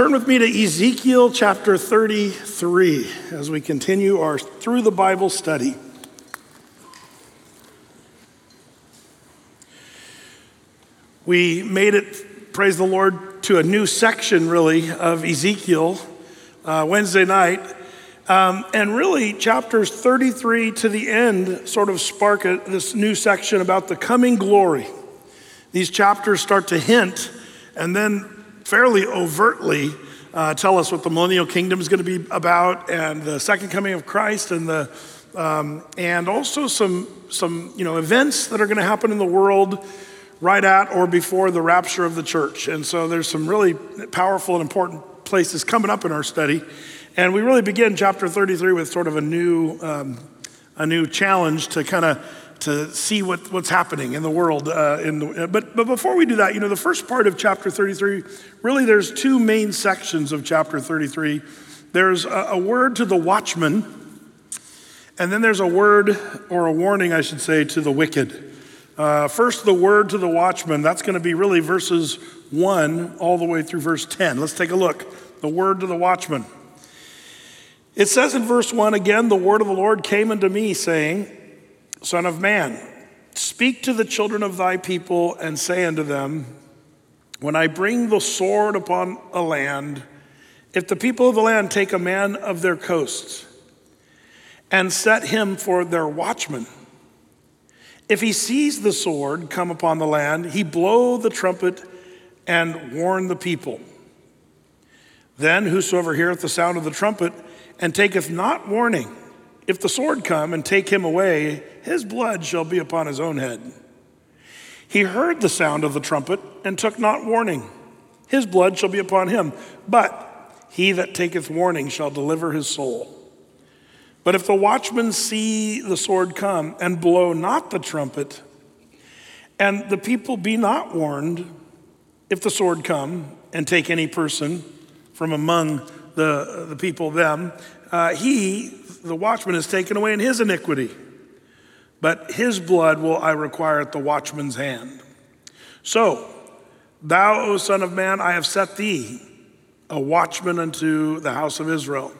turn with me to Ezekiel chapter 33 as we continue our Through the Bible study. We made it, praise the Lord, to a new section really of Ezekiel uh, Wednesday night. Um, and really, chapters 33 to the end sort of spark a, this new section about the coming glory. These chapters start to hint and then fairly overtly uh, tell us what the millennial kingdom is going to be about and the second coming of Christ and the um, and also some some you know events that are going to happen in the world right at or before the rapture of the church. And so there's some really powerful and important places coming up in our study. And we really begin chapter 33 with sort of a new, um, a new challenge to kind of to see what, what's happening in the world. Uh, in the, but, but before we do that, you know, the first part of chapter 33, really there's two main sections of chapter 33. There's a, a word to the watchman, and then there's a word or a warning, I should say, to the wicked. Uh, first, the word to the watchman. That's going to be really verses 1 all the way through verse 10. Let's take a look. The word to the watchman. It says in verse 1 again, the word of the Lord came unto me, saying, Son of man, speak to the children of thy people and say unto them, When I bring the sword upon a land, if the people of the land take a man of their coasts and set him for their watchman, if he sees the sword come upon the land, he blow the trumpet and warn the people. Then whosoever heareth the sound of the trumpet and taketh not warning, if the sword come and take him away, his blood shall be upon his own head. He heard the sound of the trumpet and took not warning. His blood shall be upon him. But he that taketh warning shall deliver his soul. But if the watchmen see the sword come and blow not the trumpet, and the people be not warned, if the sword come and take any person from among the, the people, them, uh, he, the watchman, is taken away in his iniquity. But his blood will I require at the watchman's hand. So, thou, O Son of Man, I have set thee a watchman unto the house of Israel.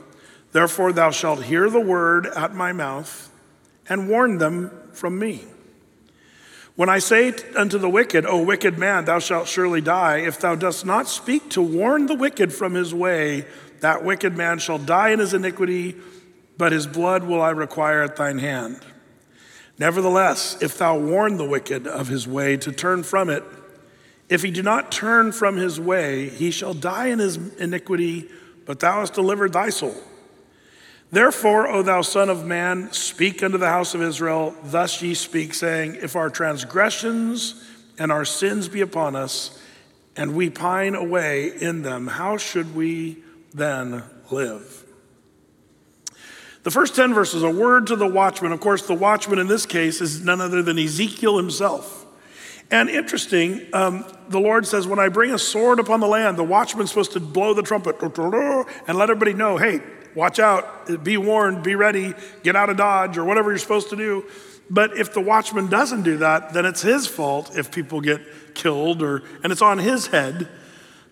Therefore, thou shalt hear the word at my mouth and warn them from me. When I say unto the wicked, O wicked man, thou shalt surely die, if thou dost not speak to warn the wicked from his way, that wicked man shall die in his iniquity, but his blood will I require at thine hand. Nevertheless, if thou warn the wicked of his way to turn from it, if he do not turn from his way, he shall die in his iniquity, but thou hast delivered thy soul. Therefore, O thou Son of Man, speak unto the house of Israel, thus ye speak, saying, If our transgressions and our sins be upon us, and we pine away in them, how should we then live? The first 10 verses, a word to the watchman. Of course, the watchman in this case is none other than Ezekiel himself. And interesting, um, the Lord says, When I bring a sword upon the land, the watchman's supposed to blow the trumpet and let everybody know, hey, watch out, be warned, be ready, get out of Dodge, or whatever you're supposed to do. But if the watchman doesn't do that, then it's his fault if people get killed, or, and it's on his head.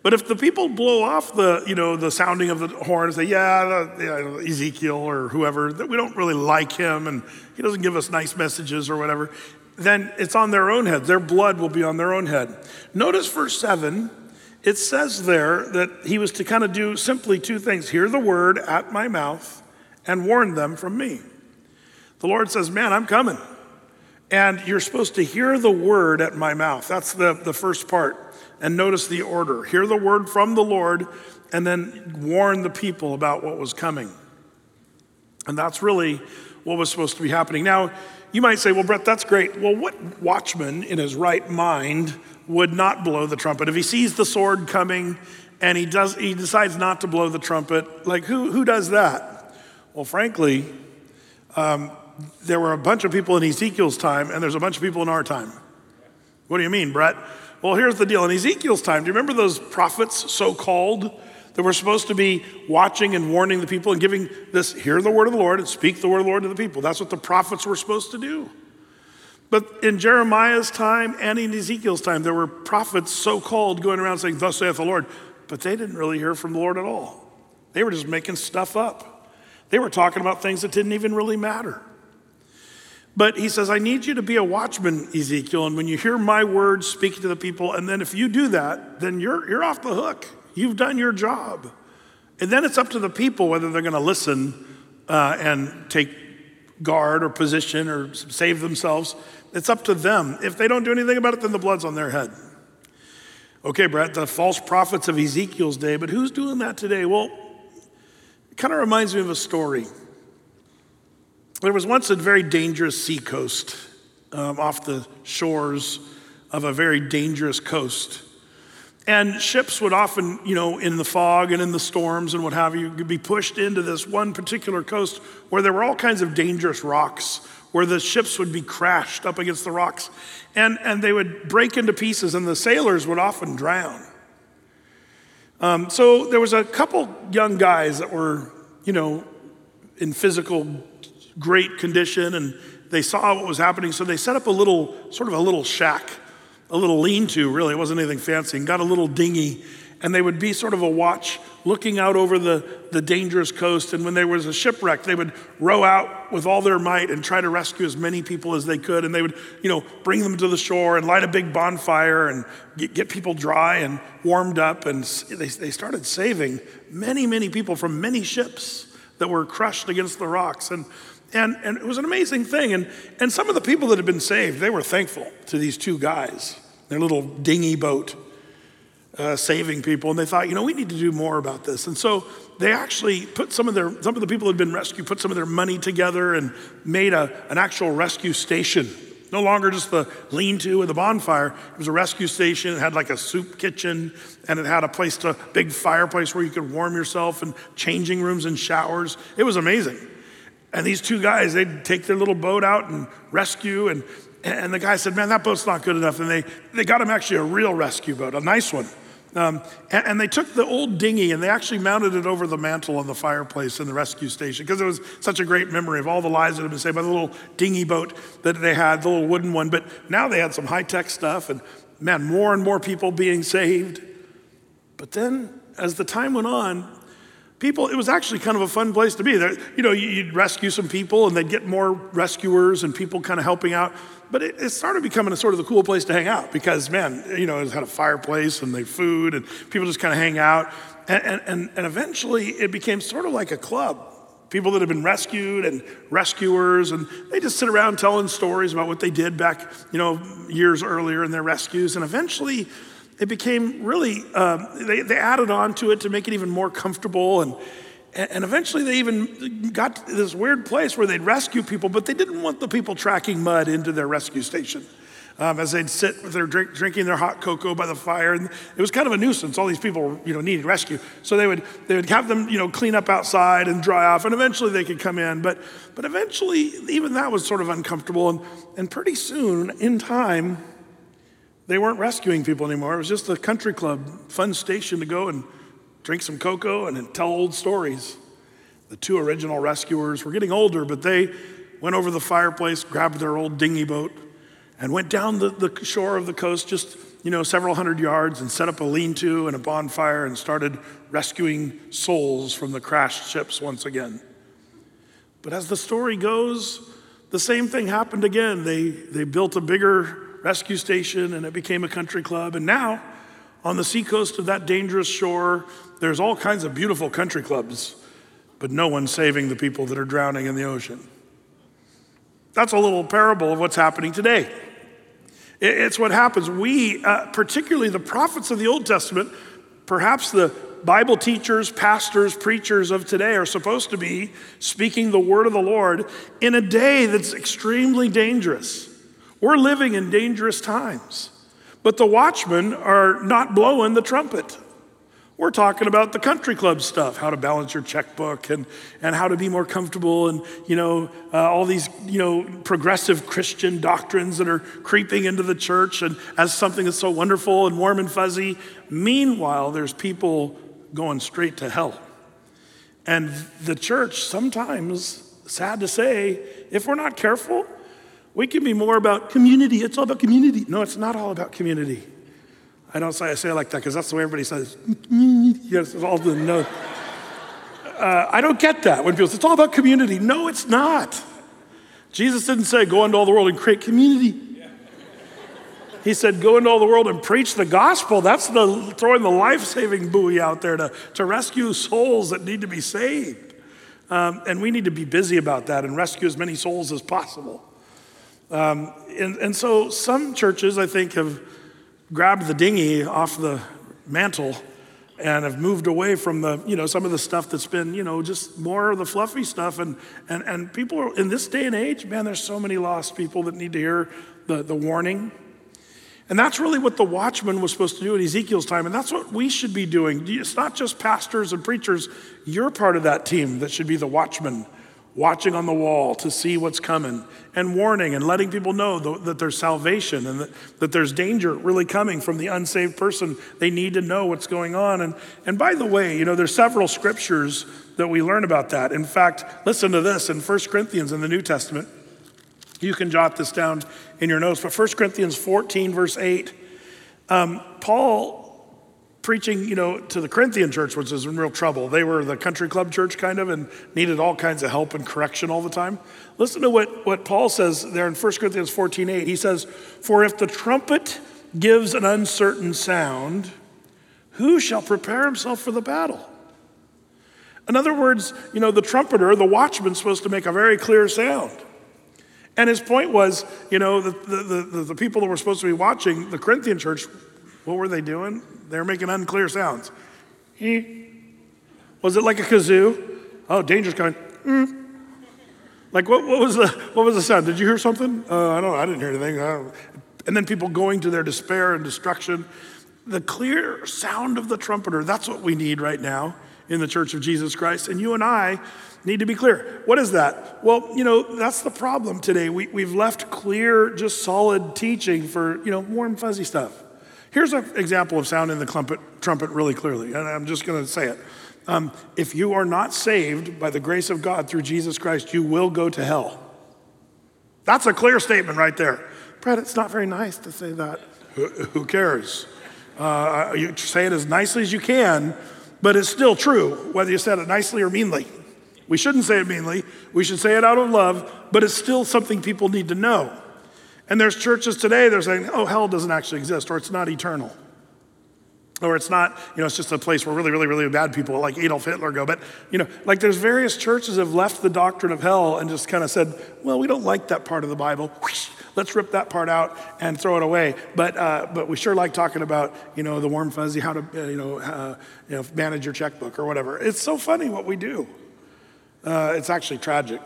But if the people blow off the, you know, the sounding of the horn and say, yeah, the, Ezekiel or whoever, that we don't really like him and he doesn't give us nice messages or whatever, then it's on their own head. Their blood will be on their own head. Notice verse 7, it says there that he was to kind of do simply two things hear the word at my mouth and warn them from me. The Lord says, Man, I'm coming. And you're supposed to hear the word at my mouth. That's the, the first part. And notice the order hear the word from the Lord, and then warn the people about what was coming. And that's really what was supposed to be happening. Now, you might say, well, Brett, that's great. Well, what watchman in his right mind would not blow the trumpet? If he sees the sword coming and he, does, he decides not to blow the trumpet, like who, who does that? Well, frankly, um, there were a bunch of people in Ezekiel's time, and there's a bunch of people in our time. What do you mean, Brett? Well, here's the deal. In Ezekiel's time, do you remember those prophets, so called, that were supposed to be watching and warning the people and giving this, hear the word of the Lord and speak the word of the Lord to the people? That's what the prophets were supposed to do. But in Jeremiah's time and in Ezekiel's time, there were prophets, so called, going around saying, Thus saith the Lord. but they didn't really hear from the Lord at all. They were just making stuff up. They were talking about things that didn't even really matter. But he says, I need you to be a watchman, Ezekiel. And when you hear my words speaking to the people, and then if you do that, then you're, you're off the hook. You've done your job. And then it's up to the people whether they're going to listen uh, and take guard or position or save themselves. It's up to them. If they don't do anything about it, then the blood's on their head. Okay, Brett, the false prophets of Ezekiel's day, but who's doing that today? Well, it kind of reminds me of a story. There was once a very dangerous seacoast um, off the shores of a very dangerous coast. And ships would often, you know, in the fog and in the storms and what have you, be pushed into this one particular coast where there were all kinds of dangerous rocks, where the ships would be crashed up against the rocks. And, and they would break into pieces, and the sailors would often drown. Um, so there was a couple young guys that were, you know, in physical great condition, and they saw what was happening. So they set up a little, sort of a little shack a little lean to, really. It wasn't anything fancy, and got a little dinghy. And they would be sort of a watch looking out over the, the dangerous coast. And when there was a shipwreck, they would row out with all their might and try to rescue as many people as they could. And they would, you know, bring them to the shore and light a big bonfire and get, get people dry and warmed up. And they, they started saving many, many people from many ships that were crushed against the rocks. And and, and it was an amazing thing. And, and some of the people that had been saved, they were thankful to these two guys, their little dinghy boat uh, saving people. And they thought, you know, we need to do more about this. And so they actually put some of their, some of the people who had been rescued, put some of their money together and made a, an actual rescue station. No longer just the lean to with the bonfire. It was a rescue station. It had like a soup kitchen and it had a place to, big fireplace where you could warm yourself and changing rooms and showers. It was amazing. And these two guys, they'd take their little boat out and rescue. And, and the guy said, Man, that boat's not good enough. And they, they got him actually a real rescue boat, a nice one. Um, and, and, they took the old dinghy and they actually mounted it over the mantle on the fireplace in the rescue station because it was such a great memory of all the lives that had been saved by the little dinghy boat that they had, the little wooden one. But now they had some high tech stuff and man, more and more people being saved. But then as the time went on, people, it was actually kind of a fun place to be. There, you know, you'd rescue some people and they'd get more rescuers and people kind of helping out. But it, it, started becoming a sort of the cool place to hang out because, man, you know, it had a fireplace and they food and people just kind of hang out. And, and, and eventually it became sort of like a club. People that have been rescued and rescuers, and they just sit around telling stories about what they did back, you know, years earlier in their rescues. And eventually, it became really, um, they, they added on to it to make it even more comfortable. And, and eventually they even got to this weird place where they'd rescue people, but they didn't want the people tracking mud into their rescue station. Um, as they'd sit with their drink, drinking their hot cocoa by the fire, and it was kind of a nuisance. All these people, you know, needed rescue, so they would they would have them, you know, clean up outside and dry off, and eventually they could come in. But but eventually, even that was sort of uncomfortable, and and pretty soon, in time, they weren't rescuing people anymore. It was just a country club, fun station to go and drink some cocoa and tell old stories. The two original rescuers were getting older, but they went over the fireplace, grabbed their old dinghy boat, and went down the, the shore of the coast just, you know, several hundred yards and set up a lean to and a bonfire and started rescuing souls from the crashed ships once again. But as the story goes, the same thing happened again. They, they built a bigger rescue station and it became a country club. And now, on the seacoast of that dangerous shore, there's all kinds of beautiful country clubs, but no one saving the people that are drowning in the ocean. That's a little parable of what's happening today. It's what happens. We, uh, particularly the prophets of the Old Testament, perhaps the Bible teachers, pastors, preachers of today are supposed to be speaking the word of the Lord in a day that's extremely dangerous. We're living in dangerous times. But the watchmen are not blowing the trumpet. We're talking about the country club stuff, how to balance your checkbook and, and how to be more comfortable and, you know, uh, all these, you know, progressive Christian doctrines that are creeping into the church and as something that's so wonderful and warm and fuzzy. Meanwhile, there's people going straight to hell. And the church sometimes, sad to say, if we're not careful, we can be more about community. It's all about community. No, it's not all about community. I don't say I say it like that because that's the way everybody says. yes, all the no. Uh, I don't get that when people say it's all about community. No, it's not. Jesus didn't say go into all the world and create community. He said, Go into all the world and preach the gospel. That's the throwing the life saving buoy out there to, to rescue souls that need to be saved. Um, and we need to be busy about that and rescue as many souls as possible. Um, and, and so some churches, I think, have grabbed the dinghy off the mantle and have moved away from the, you know, some of the stuff that's been, you know, just more of the fluffy stuff. And, and, and people are, in this day and age, man, there's so many lost people that need to hear the, the warning. And that's really what the watchman was supposed to do in Ezekiel's time. And that's what we should be doing. It's not just pastors and preachers. You're part of that team that should be the watchman watching on the wall to see what's coming and warning and letting people know that there's salvation and that, that there's danger really coming from the unsaved person. They need to know what's going on. And, and by the way, you know, there's several scriptures that we learn about that. In fact, listen to this in 1 Corinthians in the New Testament. You can jot this down in your notes, but 1 Corinthians 14, verse 8, um, Paul preaching, you know, to the Corinthian church, which is in real trouble. They were the country club church kind of and needed all kinds of help and correction all the time. Listen to what, what Paul says there in 1 Corinthians 14 8. He says, For if the trumpet gives an uncertain sound, who shall prepare himself for the battle? In other words, you know, the trumpeter, the watchman's supposed to make a very clear sound. And his point was, you know, the, the, the, the people that were supposed to be watching the Corinthian church, what were they doing? They were making unclear sounds. Was it like a kazoo? Oh, danger's coming. Mm. Like what, what, was the, what was the sound? Did you hear something? Uh, I don't. I didn't hear anything. And then people going to their despair and destruction. The clear sound of the trumpeter, that's what we need right now in the church of Jesus Christ. And you and I need to be clear. What is that? Well, you know, that's the problem today. We, we've left clear, just solid teaching for, you know, warm, fuzzy stuff. Here's an example of sounding the trumpet, trumpet really clearly, and I'm just going to say it. Um, if you are not saved by the grace of God through Jesus Christ, you will go to hell. That's a clear statement right there. Brett, it's not very nice to say that. Who, who cares? Uh, you say it as nicely as you can, but it's still true, whether you said it nicely or meanly. We shouldn't say it meanly. We should say it out of love, but it's still something people need to know. And there's churches today that are saying, oh, hell doesn't actually exist, or it's not eternal. Or it's not, you know, it's just a place where really, really, really bad people like Adolf Hitler go. But, you know, like there's various churches have left the doctrine of hell and just kind of said, well, we don't like that part of the Bible. Let's rip that part out and throw it away. But, uh, but we sure like talking about, you know, the warm fuzzy, how to, uh, you, know, uh, you know, manage your checkbook or whatever. It's so funny what we do. Uh, it's actually tragic.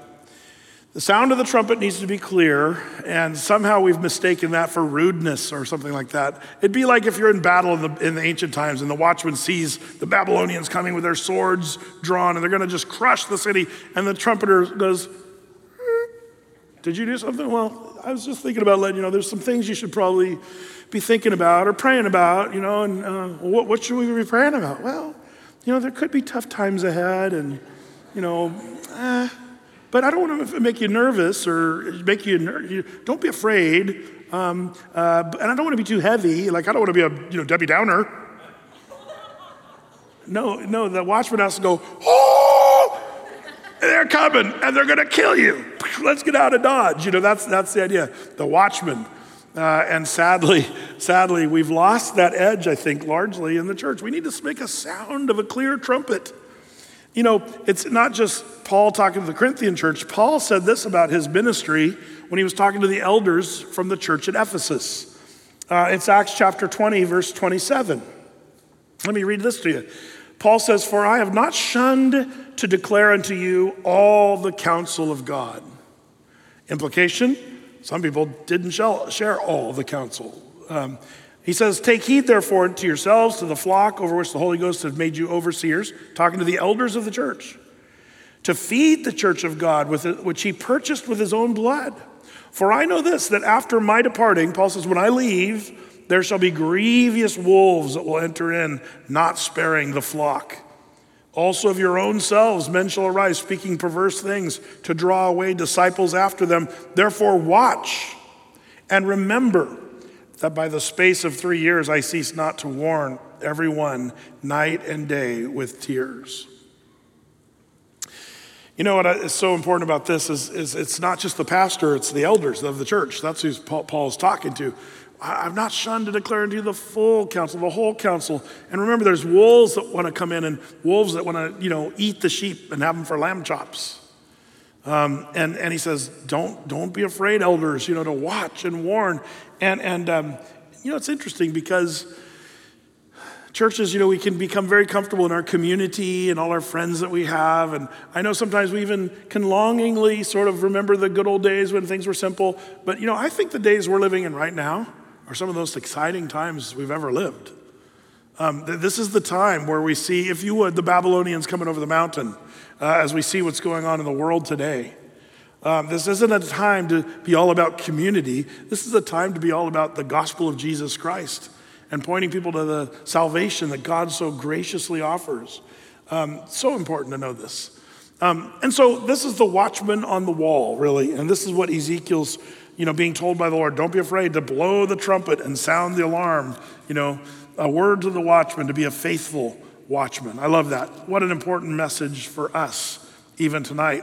The sound of the trumpet needs to be clear, and somehow we've mistaken that for rudeness or something like that. It'd be like if you're in battle in the, in the ancient times and the watchman sees the Babylonians coming with their swords drawn and they're going to just crush the city, and the trumpeter goes, Did you do something? Well, I was just thinking about letting you know there's some things you should probably be thinking about or praying about, you know, and uh, what, what should we be praying about? Well, you know, there could be tough times ahead, and, you know, eh, but I don't want to make you nervous or make you, ner- don't be afraid. Um, uh, and I don't want to be too heavy. Like, I don't want to be a, you know, Debbie Downer. No, no, the watchman has to go, oh, they're coming and they're going to kill you. Let's get out of Dodge. You know, that's, that's the idea. The watchman. Uh, and sadly, sadly, we've lost that edge, I think, largely in the church. We need to make a sound of a clear trumpet. You know, it's not just Paul talking to the Corinthian church. Paul said this about his ministry when he was talking to the elders from the church at Ephesus. Uh, it's Acts chapter 20, verse 27. Let me read this to you. Paul says, For I have not shunned to declare unto you all the counsel of God. Implication some people didn't share all the counsel. Um, he says, Take heed, therefore, to yourselves, to the flock over which the Holy Ghost has made you overseers, talking to the elders of the church, to feed the church of God, with it, which he purchased with his own blood. For I know this, that after my departing, Paul says, When I leave, there shall be grievous wolves that will enter in, not sparing the flock. Also of your own selves, men shall arise, speaking perverse things to draw away disciples after them. Therefore, watch and remember that by the space of three years I cease not to warn everyone night and day with tears. You know what is so important about this is, is it's not just the pastor, it's the elders of the church. That's who Paul is talking to. I've not shunned to declare unto you the full counsel, the whole counsel. And remember, there's wolves that want to come in and wolves that want to, you know, eat the sheep and have them for lamb chops. Um, and, and he says, don't, don't be afraid, elders, you know, to watch and warn. And, and um, you know, it's interesting because churches, you know, we can become very comfortable in our community and all our friends that we have. And I know sometimes we even can longingly sort of remember the good old days when things were simple. But, you know, I think the days we're living in right now are some of the most exciting times we've ever lived. Um, this is the time where we see, if you would, the Babylonians coming over the mountain uh, as we see what's going on in the world today. Um, this isn't a time to be all about community. This is a time to be all about the gospel of Jesus Christ and pointing people to the salvation that God so graciously offers. Um, so important to know this. Um, and so this is the watchman on the wall, really. And this is what Ezekiel's, you know, being told by the Lord don't be afraid to blow the trumpet and sound the alarm, you know, a word to the watchman to be a faithful watchman. I love that. What an important message for us, even tonight.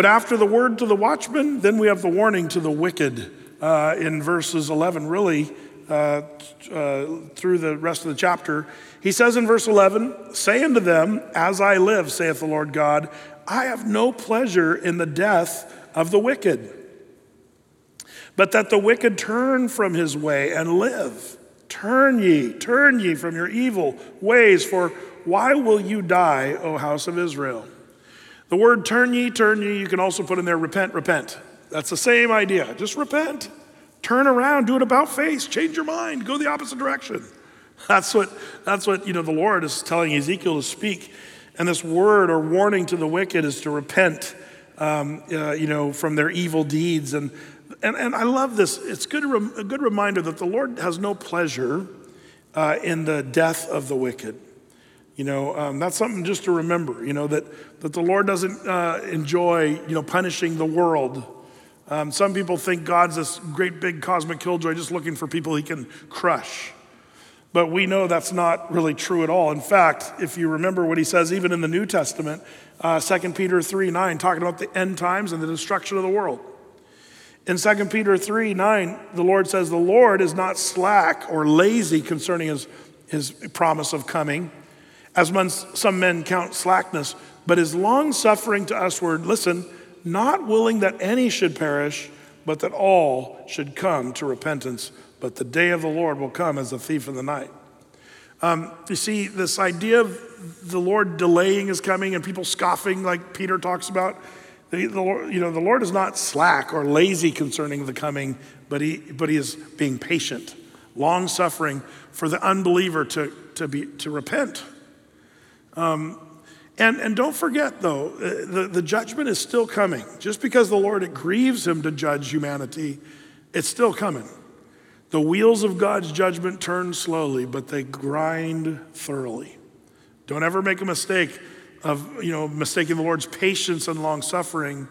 But after the word to the watchman, then we have the warning to the wicked uh, in verses 11, really, uh, uh, through the rest of the chapter. He says in verse 11, Say unto them, As I live, saith the Lord God, I have no pleasure in the death of the wicked, but that the wicked turn from his way and live. Turn ye, turn ye from your evil ways, for why will you die, O house of Israel? The word turn ye, turn ye, you can also put in there repent, repent. That's the same idea. Just repent. Turn around, do it about face, change your mind, go the opposite direction. That's what, that's what you know, the Lord is telling Ezekiel to speak. And this word or warning to the wicked is to repent um, uh, you know, from their evil deeds. And, and, and I love this. It's good, a good reminder that the Lord has no pleasure uh, in the death of the wicked. You know, um, that's something just to remember, you know, that, that the Lord doesn't uh, enjoy, you know, punishing the world. Um, some people think God's this great big cosmic killjoy just looking for people he can crush. But we know that's not really true at all. In fact, if you remember what he says, even in the New Testament, uh, 2 Peter 3 9, talking about the end times and the destruction of the world. In 2 Peter 3 9, the Lord says, The Lord is not slack or lazy concerning his, his promise of coming as some men count slackness, but is long suffering to usward, listen, not willing that any should perish, but that all should come to repentance. But the day of the Lord will come as a thief in the night. Um, you see, this idea of the Lord delaying his coming and people scoffing, like Peter talks about, the, the, you know, the Lord is not slack or lazy concerning the coming, but he, but he is being patient, long suffering for the unbeliever to, to, be, to repent. Um, and, and don't forget, though, uh, the, the judgment is still coming. Just because the Lord, it grieves him to judge humanity, it's still coming. The wheels of God's judgment turn slowly, but they grind thoroughly. Don't ever make a mistake of, you know, mistaking the Lord's patience and long suffering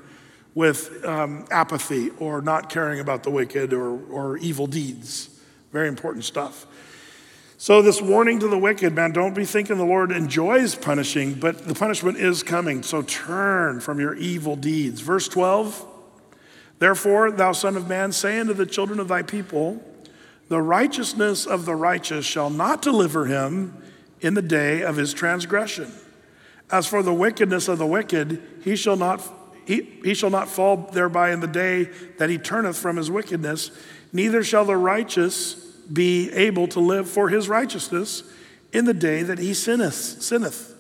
with um, apathy or not caring about the wicked or, or evil deeds. Very important stuff. So, this warning to the wicked, man, don't be thinking the Lord enjoys punishing, but the punishment is coming. So, turn from your evil deeds. Verse 12 Therefore, thou son of man, say unto the children of thy people, The righteousness of the righteous shall not deliver him in the day of his transgression. As for the wickedness of the wicked, he shall not, he, he shall not fall thereby in the day that he turneth from his wickedness, neither shall the righteous be able to live for his righteousness in the day that he sinneth. sinneth.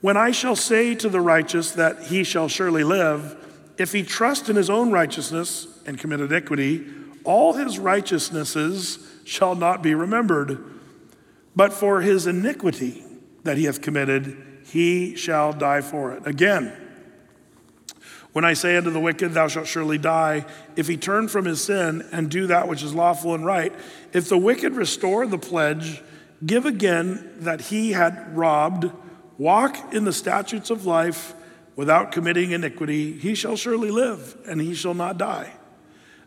When I shall say to the righteous that he shall surely live, if he trust in his own righteousness and commit iniquity, all his righteousnesses shall not be remembered. But for his iniquity that he hath committed, he shall die for it. Again, when I say unto the wicked, Thou shalt surely die, if he turn from his sin and do that which is lawful and right, if the wicked restore the pledge, give again that he had robbed, walk in the statutes of life without committing iniquity, he shall surely live and he shall not die.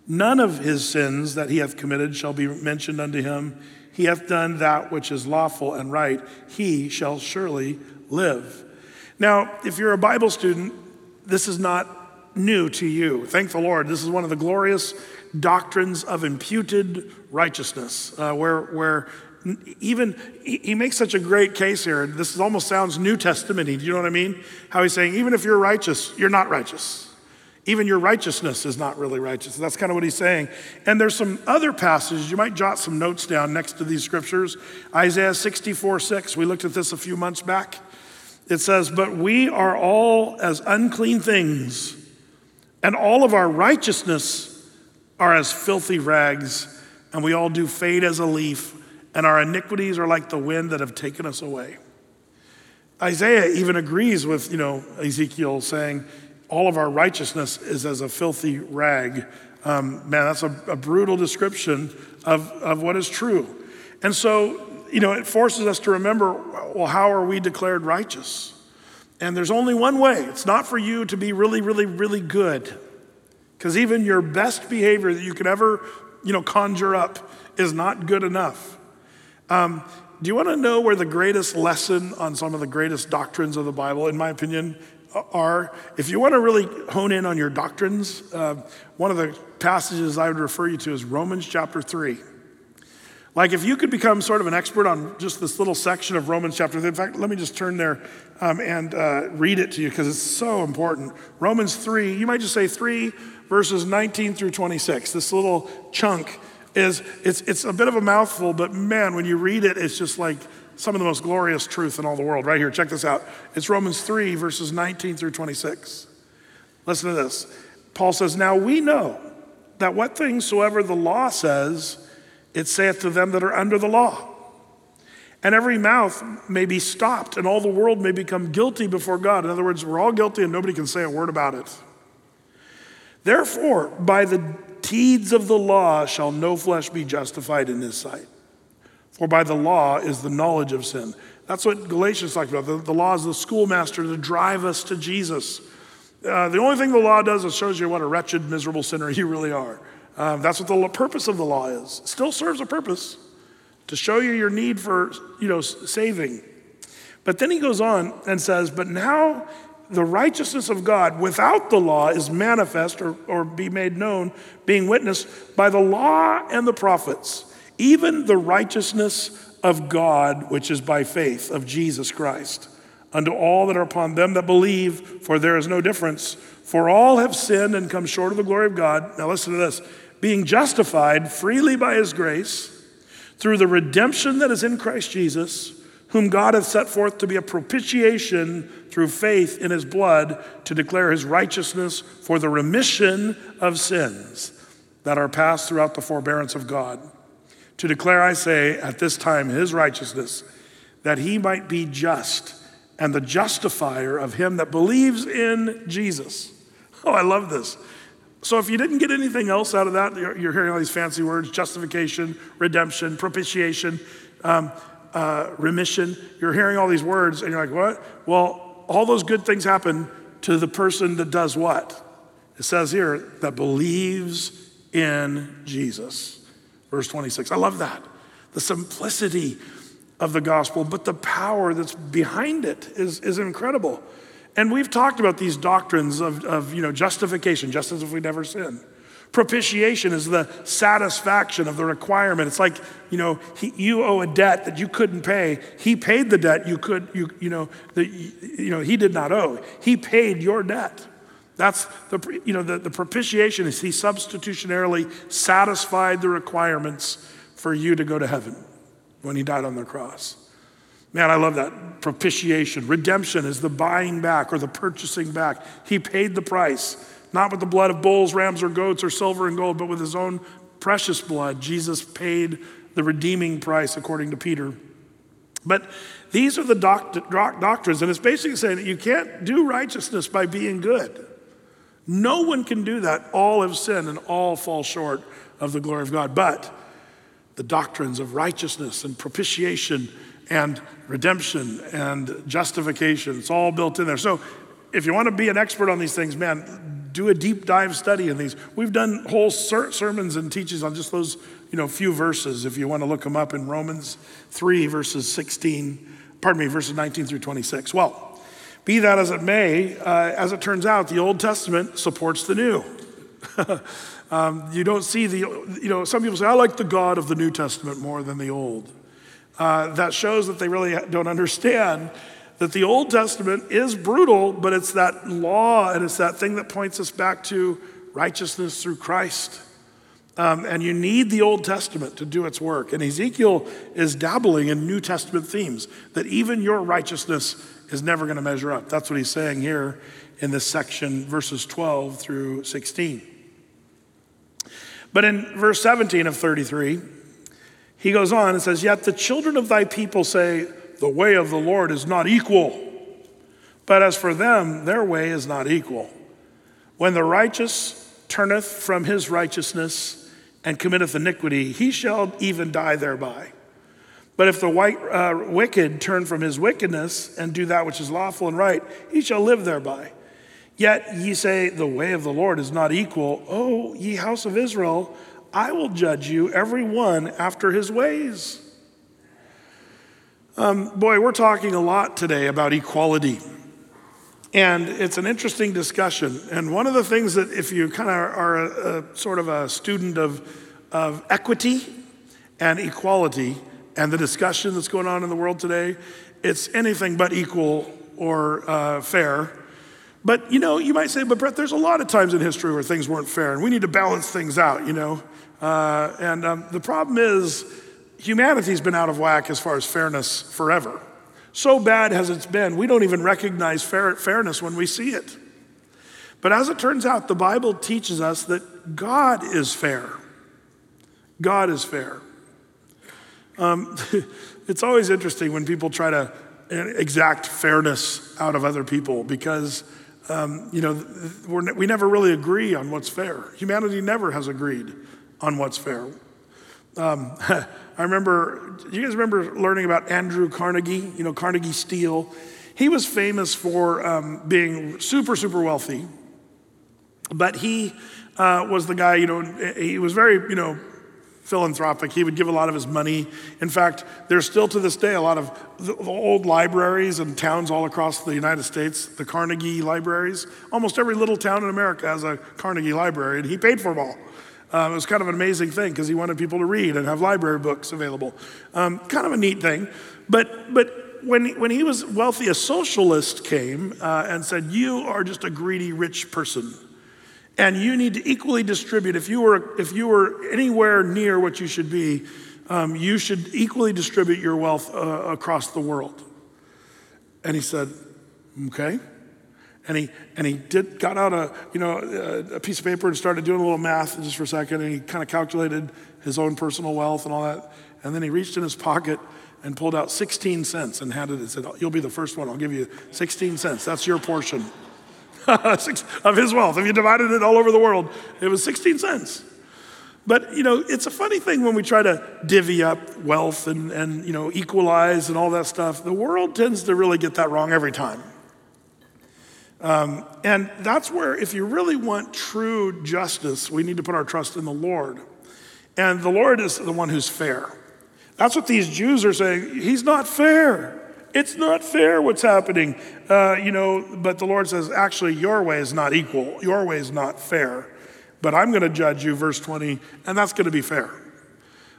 None of his sins that he hath committed shall be mentioned unto him. He hath done that which is lawful and right. He shall surely live. Now, if you're a Bible student, this is not new to you. Thank the Lord. This is one of the glorious doctrines of imputed righteousness, uh, where, where even he makes such a great case here. This almost sounds New Testament. Do you know what I mean? How he's saying, even if you're righteous, you're not righteous. Even your righteousness is not really righteous. That's kind of what he's saying. And there's some other passages. You might jot some notes down next to these scriptures. Isaiah 64 6. We looked at this a few months back. It says, But we are all as unclean things, and all of our righteousness are as filthy rags, and we all do fade as a leaf, and our iniquities are like the wind that have taken us away. Isaiah even agrees with, you know, Ezekiel saying, all of our righteousness is as a filthy rag. Um, man, that's a, a brutal description of, of what is true. And so, you know, it forces us to remember well, how are we declared righteous? And there's only one way. It's not for you to be really, really, really good. Because even your best behavior that you could ever, you know, conjure up is not good enough. Um, do you want to know where the greatest lesson on some of the greatest doctrines of the Bible, in my opinion, are, if you want to really hone in on your doctrines, uh, one of the passages I would refer you to is Romans chapter 3. Like, if you could become sort of an expert on just this little section of Romans chapter 3, in fact, let me just turn there um, and uh, read it to you because it's so important. Romans 3, you might just say 3 verses 19 through 26. This little chunk is, it's, it's a bit of a mouthful, but man, when you read it, it's just like, some of the most glorious truth in all the world. Right here, check this out. It's Romans 3, verses 19 through 26. Listen to this. Paul says, Now we know that what things soever the law says, it saith to them that are under the law. And every mouth may be stopped, and all the world may become guilty before God. In other words, we're all guilty, and nobody can say a word about it. Therefore, by the deeds of the law shall no flesh be justified in his sight. For by the law is the knowledge of sin. That's what Galatians talks about. The, the law is the schoolmaster to drive us to Jesus. Uh, the only thing the law does is shows you what a wretched, miserable sinner you really are. Um, that's what the purpose of the law is. It still serves a purpose to show you your need for, you know, saving. But then he goes on and says, "But now the righteousness of God without the law is manifest or, or be made known, being witnessed by the law and the prophets." even the righteousness of God, which is by faith of Jesus Christ, unto all that are upon them that believe, for there is no difference. For all have sinned and come short of the glory of God. Now listen to this being justified freely by his grace through the redemption that is in Christ Jesus, whom God hath set forth to be a propitiation through faith in his blood to declare his righteousness for the remission of sins that are passed throughout the forbearance of God to declare, I say, at this time his righteousness, that he might be just and the justifier of him that believes in Jesus. Oh, I love this. So, if you didn't get anything else out of that, you're, hearing all these fancy words justification, redemption, propitiation, um, uh, remission. You're hearing all these words, and you're like, what? Well, all those good things happen to the person that does what? It says here, that believes in Jesus. Verse 26. I love that. The simplicity of the gospel, but the power that's behind it is, is incredible. And we've talked about these doctrines of, of you know, justification, just as if we never sinned. Propitiation is the satisfaction of the requirement. It's like, you know, he, you owe a debt that you couldn't pay. He paid the debt you could, you, you know, the, you know, he did not owe. He paid your debt. That's the, you know, the, the propitiation is he substitutionarily satisfied the requirements for you to go to heaven when he died on the cross. Man, I love that. Propitiation. Redemption is the buying back or the purchasing back. He paid the price, not with the blood of bulls, rams, or goats, or silver and gold, but with his own precious blood. Jesus paid the redeeming price, according to Peter. But these are the doct- doctrines, and it's basically saying that you can't do righteousness by being good. No one can do that. All have sinned and all fall short of the glory of God. But the doctrines of righteousness and propitiation and redemption and justification, it's all built in there. So if you want to be an expert on these things, man, do a deep dive study in these. We've done whole ser- sermons and teachings on just those, you know, few verses if you want to look them up in Romans 3, verses 16, pardon me, verses 19 through 26. Well, be that as it may, uh, as it turns out, the Old Testament supports the New. um, you don't see the, you know, some people say, I like the God of the New Testament more than the Old. Uh, that shows that they really don't understand that the Old Testament is brutal, but it's that law and it's that thing that points us back to righteousness through Christ. Um, and you need the Old Testament to do its work. And Ezekiel is dabbling in New Testament themes that even your righteousness is never going to measure up. That's what he's saying here in this section, verses 12 through 16. But in verse 17 of 33, he goes on and says, Yet the children of thy people say, the way of the Lord is not equal. But as for them, their way is not equal. When the righteous turneth from his righteousness and committeth iniquity, he shall even die thereby. But if the white, uh, wicked turn from his wickedness and do that which is lawful and right, he shall live thereby. Yet ye say, The way of the Lord is not equal. O ye house of Israel, I will judge you, every one after his ways. Um, boy, we're talking a lot today about equality. And it's an interesting discussion. And one of the things that, if you kind of are a, a, sort of a student of, of equity and equality and the discussion that's going on in the world today, it's anything but equal or uh, fair. But you know, you might say, but Brett, there's a lot of times in history where things weren't fair, and we need to balance things out, you know. Uh, and um, the problem is, humanity's been out of whack as far as fairness forever. So bad has it been, we don't even recognize fair, fairness when we see it. But as it turns out, the Bible teaches us that God is fair. God is fair. Um, it's always interesting when people try to exact fairness out of other people because, um, you know, we never really agree on what's fair. Humanity never has agreed on what's fair. Um, I remember, do you guys remember learning about Andrew Carnegie? You know, Carnegie Steel. He was famous for um, being super, super wealthy, but he uh, was the guy, you know, he was very, you know, philanthropic. He would give a lot of his money. In fact, there's still to this day a lot of the old libraries and towns all across the United States, the Carnegie libraries. Almost every little town in America has a Carnegie library, and he paid for them all. Um, it was kind of an amazing thing because he wanted people to read and have library books available. Um, kind of a neat thing. But, but when, when he was wealthy, a socialist came uh, and said, You are just a greedy rich person. And you need to equally distribute. If you were, if you were anywhere near what you should be, um, you should equally distribute your wealth uh, across the world. And he said, Okay. And he, and he did, got out a, you know, a, piece of paper and started doing a little math just for a second. And he kind of calculated his own personal wealth and all that. And then he reached in his pocket and pulled out 16 cents and handed it and said, You'll be the first one. I'll give you 16 cents. That's your portion Six, of his wealth. If you divided it all over the world, it was 16 cents. But, you know, it's a funny thing when we try to divvy up wealth and, and, you know, equalize and all that stuff. The world tends to really get that wrong every time. Um, and that's where, if you really want true justice, we need to put our trust in the Lord. And the Lord is the one who's fair. That's what these Jews are saying. He's not fair. It's not fair what's happening. Uh, you know, but the Lord says, actually, your way is not equal. Your way is not fair. But I'm going to judge you, verse 20, and that's going to be fair.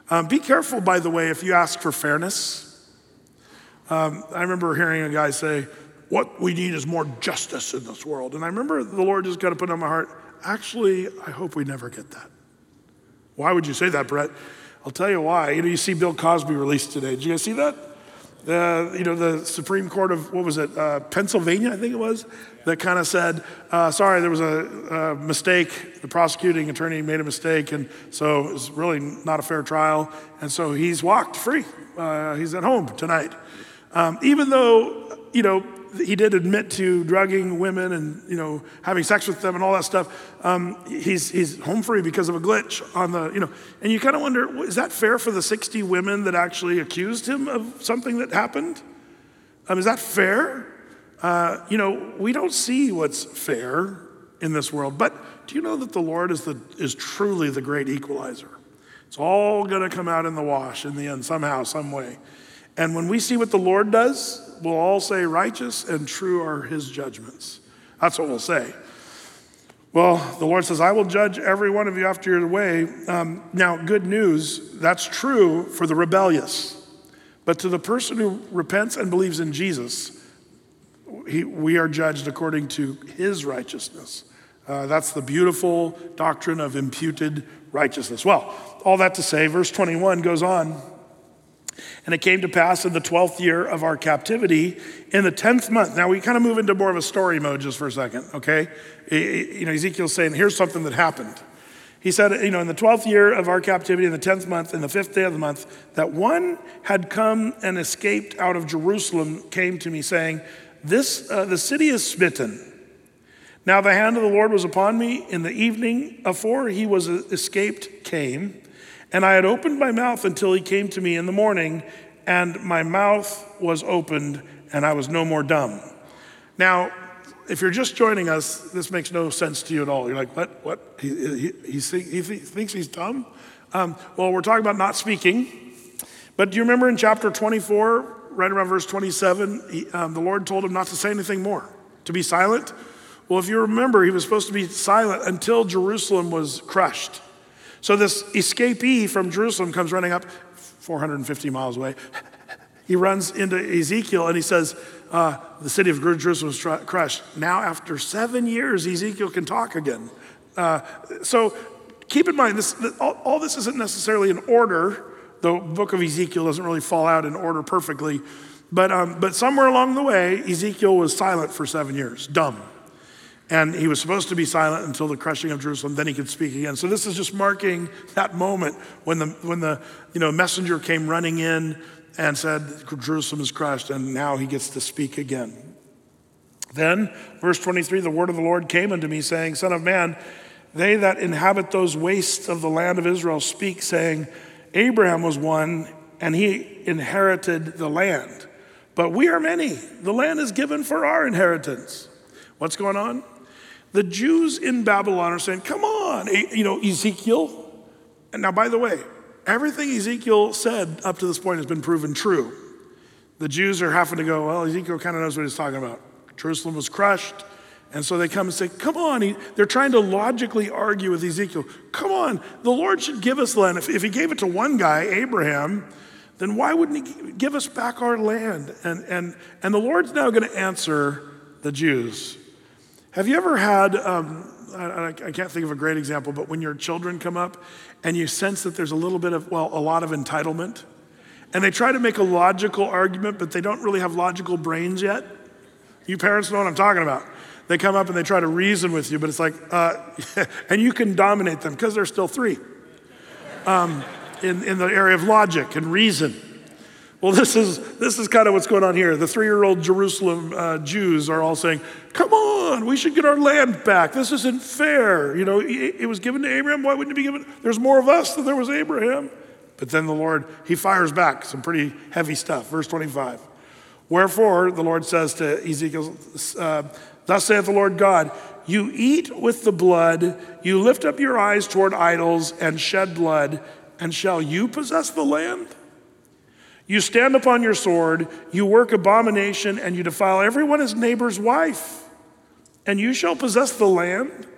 Um, be careful, by the way, if you ask for fairness. Um, I remember hearing a guy say, what we need is more justice in this world. And I remember the Lord just kind of put on my heart, actually, I hope we never get that. Why would you say that, Brett? I'll tell you why. You know, you see Bill Cosby released today. Did you guys see that? The, you know, the Supreme Court of, what was it, uh, Pennsylvania, I think it was, that kind of said, uh, sorry, there was a, a, mistake. The prosecuting attorney made a mistake, and so it was really not a fair trial. And so he's walked free. Uh, he's at home tonight. Um, even though, you know, he did admit to drugging women and you know having sex with them and all that stuff. Um, he's he's home free because of a glitch on the you know, and you kind of wonder is that fair for the 60 women that actually accused him of something that happened? Um, is that fair? Uh, you know, we don't see what's fair in this world. But do you know that the Lord is, the, is truly the great equalizer? It's all going to come out in the wash in the end, somehow, some way. And when we see what the Lord does, we'll all say, Righteous and true are his judgments. That's what we'll say. Well, the Lord says, I will judge every one of you after your way. Um, now, good news, that's true for the rebellious. But to the person who repents and believes in Jesus, he, we are judged according to his righteousness. Uh, that's the beautiful doctrine of imputed righteousness. Well, all that to say, verse 21 goes on. And it came to pass in the 12th year of our captivity, in the 10th month. Now we kind of move into more of a story mode just for a second, okay? You know, Ezekiel's saying, here's something that happened. He said, you know, in the 12th year of our captivity, in the 10th month, in the fifth day of the month, that one had come and escaped out of Jerusalem came to me, saying, this, uh, The city is smitten. Now the hand of the Lord was upon me in the evening afore he was escaped came, and I had opened my mouth until he came to me in the morning, and my mouth was opened, and I was no more dumb. Now, if you're just joining us, this makes no sense to you at all. You're like, what? What? He, he, he, he thinks he's dumb? Um, well, we're talking about not speaking. But do you remember in chapter 24, right around verse 27, he, um, the Lord told him not to say anything more, to be silent. Well, if you remember, he was supposed to be silent until Jerusalem was crushed. So this escapee from Jerusalem comes running up 450 miles away. He runs into Ezekiel and he says, uh, The city of Jerusalem was tr- crushed. Now, after seven years, Ezekiel can talk again. Uh, so keep in mind, this, all, all this isn't necessarily in order the book of Ezekiel doesn't really fall out in order perfectly. But, um, but somewhere along the way, Ezekiel was silent for seven years, dumb. And he was supposed to be silent until the crushing of Jerusalem, then he could speak again. So this is just marking that moment when the, when the you know, messenger came running in and said, Jerusalem is crushed, and now he gets to speak again. Then, verse 23, the word of the Lord came unto me, saying, Son of man, they that inhabit those wastes of the land of Israel speak, saying, Abraham was one, and he inherited the land. But we are many. The land is given for our inheritance. What's going on? The Jews in Babylon are saying, Come on, you know, Ezekiel. And now, by the way, everything Ezekiel said up to this point has been proven true. The Jews are having to go, Well, Ezekiel kind of knows what he's talking about. Jerusalem was crushed, and so they come and say, Come on. They're trying to logically argue with Ezekiel. Come on, the Lord should give us land. If, he gave it to one guy, Abraham, then why wouldn't he give us back our land? And, and, and the Lord's now going to answer the Jews. Have you ever had, um, I, I can't think of a great example, but when your children come up and you sense that there's a little bit of, well, a lot of entitlement, and they try to make a logical argument, but they don't really have logical brains yet? You parents know what I'm talking about. They come up and they try to reason with you, but it's like, uh, and you can dominate them because they're still three um, in, in the area of logic and reason. Well, this is, this is kind of what's going on here. The three year old Jerusalem uh, Jews are all saying, Come on, we should get our land back. This isn't fair. You know, it, was given to Abraham. Why wouldn't it be given? There's more of us than there was Abraham. But then the Lord, he fires back some pretty heavy stuff. Verse 25. Wherefore, the Lord says to Ezekiel, uh, Thus saith the Lord God, you eat with the blood, you lift up your eyes toward idols and shed blood, and shall you possess the land? You stand upon your sword, you work abomination, and you defile everyone his neighbor's wife, and you shall possess the land?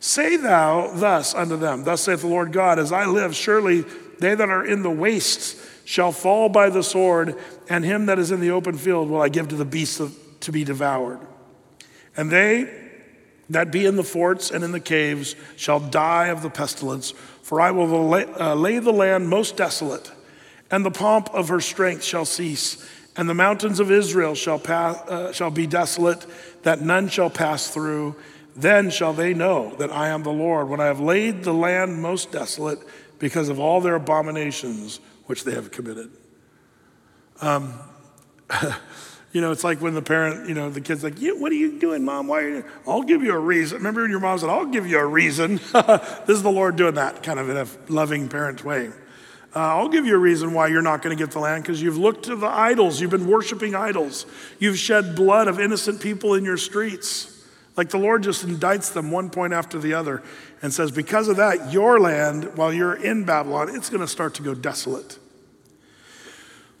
Say thou thus unto them, Thus saith the Lord God, As I live, surely they that are in the wastes shall fall by the sword, and him that is in the open field will I give to the beasts to be devoured. And they that be in the forts and in the caves shall die of the pestilence, for I will lay, uh, lay the land most desolate, and the pomp of her strength shall cease, and the mountains of Israel shall, pass, uh, shall be desolate, that none shall pass through. Then shall they know that I am the Lord, when I have laid the land most desolate because of all their abominations which they have committed. Um, You know, it's like when the parent, you know, the kid's like, What are you doing, mom? Why are you? I'll give you a reason. Remember when your mom said, I'll give you a reason? this is the Lord doing that kind of in a loving parent way. Uh, I'll give you a reason why you're not going to get the land because you've looked to the idols. You've been worshiping idols. You've shed blood of innocent people in your streets. Like the Lord just indicts them one point after the other and says, Because of that, your land, while you're in Babylon, it's going to start to go desolate.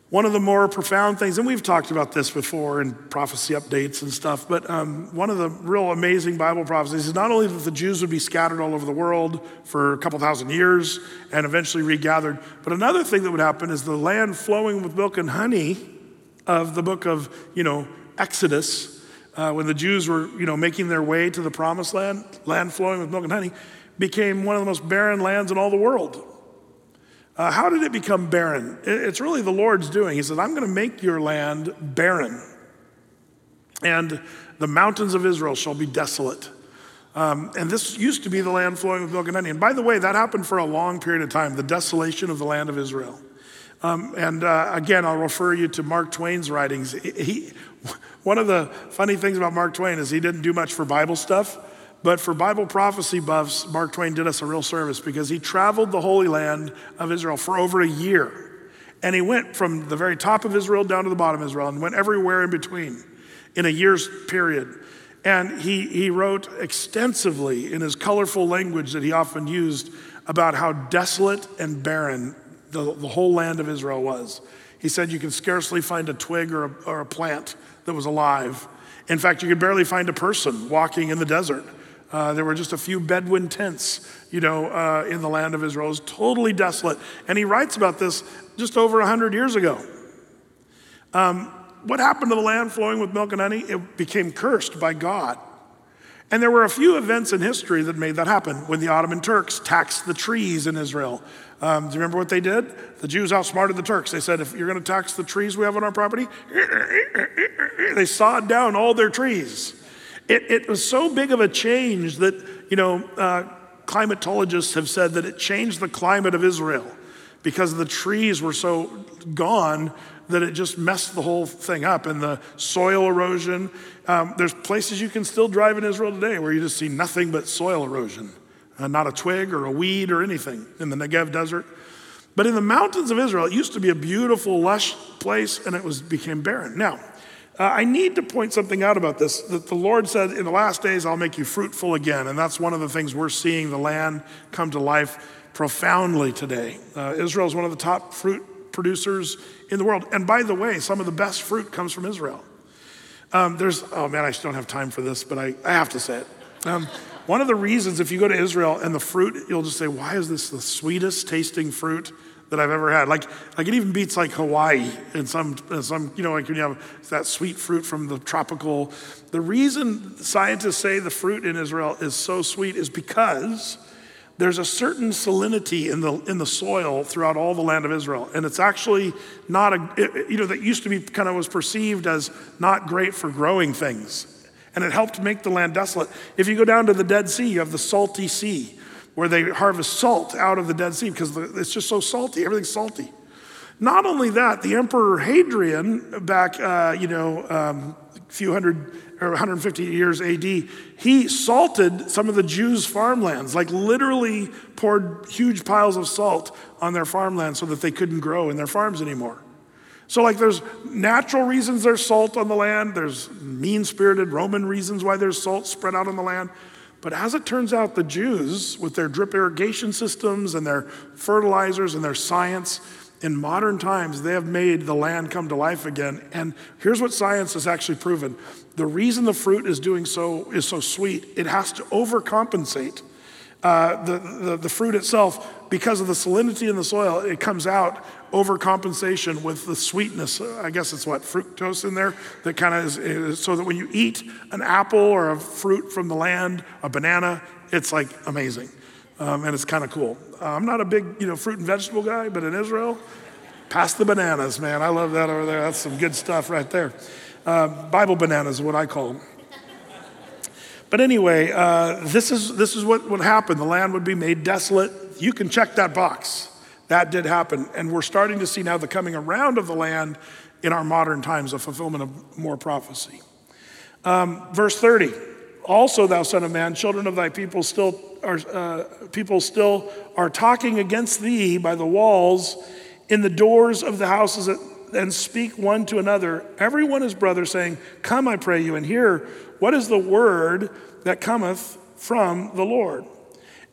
One of the more profound things, and we've talked about this before in prophecy updates and stuff, but um, one of the real amazing Bible prophecies is not only that the Jews would be scattered all over the world for a couple thousand years and eventually regathered, but another thing that would happen is the land flowing with milk and honey of the book of, you know, Exodus, uh, when the Jews were, you know, making their way to the promised land, land flowing with milk and honey, became one of the most barren lands in all the world. Uh, how did it become barren? It's really the Lord's doing. He says, I'm going to make your land barren, and the mountains of Israel shall be desolate. Um, and this used to be the land flowing with milk and honey. And by the way, that happened for a long period of time, the desolation of the land of Israel. Um, and uh, again, I'll refer you to Mark Twain's writings. He, one of the funny things about Mark Twain is he didn't do much for Bible stuff. But for Bible prophecy buffs, Mark Twain did us a real service because he traveled the Holy Land of Israel for over a year. And he went from the very top of Israel down to the bottom of Israel and went everywhere in between in a year's period. And he, he wrote extensively in his colorful language that he often used about how desolate and barren the, the whole land of Israel was. He said you could scarcely find a twig or a, or a plant that was alive. In fact, you could barely find a person walking in the desert. Uh, there were just a few Bedouin tents, you know, uh, in the land of Israel. It was totally desolate. And he writes about this just over 100 years ago. Um, what happened to the land flowing with milk and honey? It became cursed by God. And there were a few events in history that made that happen. When the Ottoman Turks taxed the trees in Israel. Um, do you remember what they did? The Jews outsmarted the Turks. They said, if you're going to tax the trees we have on our property, they sawed down all their trees. It, it was so big of a change that, you know, uh, climatologists have said that it changed the climate of Israel because the trees were so gone that it just messed the whole thing up. And the soil erosion, um, there's places you can still drive in Israel today where you just see nothing but soil erosion, uh, not a twig or a weed or anything in the Negev desert. But in the mountains of Israel, it used to be a beautiful, lush place, and it was became barren. Now, uh, I need to point something out about this that the Lord said, In the last days, I'll make you fruitful again. And that's one of the things we're seeing the land come to life profoundly today. Uh, Israel is one of the top fruit producers in the world. And by the way, some of the best fruit comes from Israel. Um, there's, oh man, I just don't have time for this, but I, I have to say it. Um, one of the reasons, if you go to Israel and the fruit, you'll just say, Why is this the sweetest tasting fruit that I've ever had. Like, like it even beats like Hawaii in some, some, you know, like when you have that sweet fruit from the tropical. The reason scientists say the fruit in Israel is so sweet is because there's a certain salinity in the, in the soil throughout all the land of Israel. And it's actually not a, it, you know, that used to be kind of was perceived as not great for growing things. And it helped make the land desolate. If you go down to the Dead Sea, you have the salty sea where they harvest salt out of the Dead Sea because it's just so salty. Everything's salty. Not only that, the Emperor Hadrian, back, uh, you know, um, a few hundred or 150 years AD, he salted some of the Jews' farmlands, like literally poured huge piles of salt on their farmland so that they couldn't grow in their farms anymore. So, like, there's natural reasons there's salt on the land, there's mean spirited Roman reasons why there's salt spread out on the land. But as it turns out, the Jews, with their drip irrigation systems and their fertilizers and their science, in modern times, they have made the land come to life again. And here's what science has actually proven the reason the fruit is doing so is so sweet, it has to overcompensate. Uh, the, the, the fruit itself, because of the salinity in the soil, it comes out overcompensation with the sweetness. I guess it's what, fructose in there that kind of is, is, so that when you eat an apple or a fruit from the land, a banana, it's like amazing. Um, and it's kind of cool. Uh, I'm not a big, you know, fruit and vegetable guy, but in Israel, pass the bananas, man. I love that over there. That's some good stuff right there. Uh, Bible bananas is what I call them. But anyway, uh, this is, this is what would happen. The land would be made desolate. You can check that box. That did happen. And we're starting to see now the coming around of the land in our modern times, a fulfillment of more prophecy. Um, verse 30 Also, thou son of man, children of thy people still are, uh, people still are talking against thee by the walls in the doors of the houses and speak one to another, everyone his brother, saying, Come, I pray you, and hear what is the word that cometh from the Lord.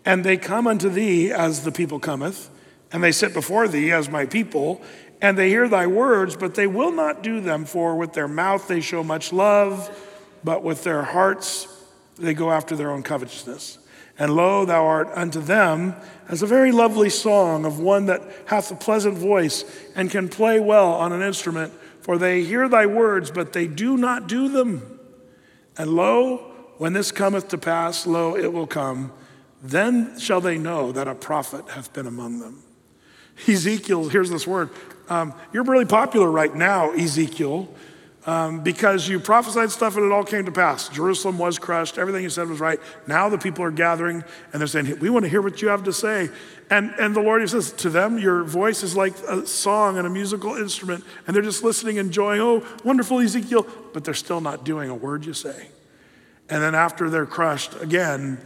And they come unto thee as the people cometh, and they sit before thee as my people, and they hear thy words, but they will not do them, for with their mouth they show much love, but with their hearts they go after their own covetousness. And lo, thou art unto them as a very lovely song of one that hath a pleasant voice and can play well on an instrument, for they hear thy words, but they do not do them. And lo, when this cometh to pass, lo, it will come. Then shall they know that a prophet hath been among them. Ezekiel, here's this word. Um, you're really popular right now, Ezekiel um, because you prophesied stuff and it all came to pass. Jerusalem was crushed, everything you said was right. Now the people are gathering and they're saying, We want to hear what you have to say. And, and the Lord says, To them, your voice is like a song and a musical instrument, and they're just listening, enjoying, Oh, wonderful Ezekiel, but they're still not doing a word you say. And then after they're crushed again,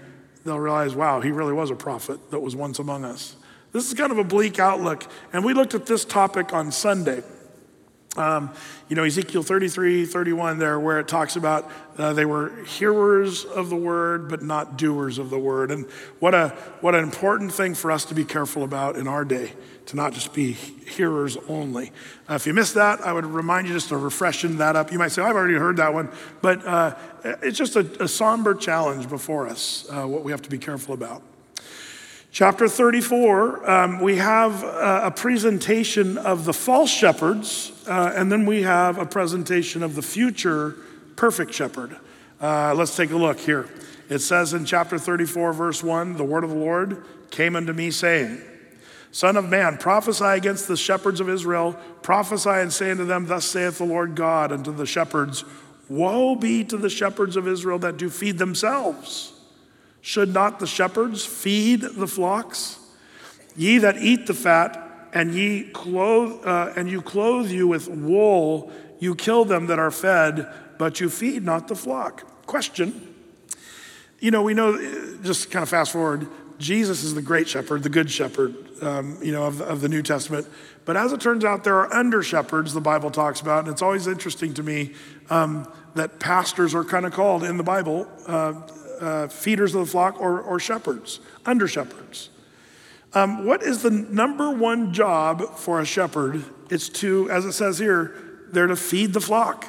they'll realize, Wow, he really was a prophet that was once among us. This is kind of a bleak outlook. And we looked at this topic on Sunday. Um, you know, Ezekiel 33, 31, there, where it talks about uh, they were hearers of the word, but not doers of the word. And what, a, what an important thing for us to be careful about in our day, to not just be hearers only. Uh, if you missed that, I would remind you just to refreshen that up. You might say, I've already heard that one, but uh, it's just a, a, somber challenge before us, uh, what we have to be careful about. Chapter 34, um, we have a, presentation of the false shepherds, uh, and then we have a presentation of the future perfect shepherd. Uh, let's take a look here. It says in chapter 34, verse 1 The word of the Lord came unto me, saying, Son of man, prophesy against the shepherds of Israel, prophesy and say unto them, Thus saith the Lord God unto the shepherds, Woe be to the shepherds of Israel that do feed themselves. Should not the shepherds feed the flocks? Ye that eat the fat, and ye clothe, uh, and you clothe you with wool, you kill them that are fed, but you feed not the flock. Question. You know, we know, just kind of fast forward, Jesus is the great shepherd, the good shepherd, um, you know, of the, of the New Testament. But as it turns out, there are under shepherds, the Bible talks about, and it's always interesting to me um, that pastors are kind of called in the Bible. Uh, uh, feeders of the flock or, or shepherds, under shepherds. Um, what is the number one job for a shepherd? It's to, as it says here, they're to feed the flock,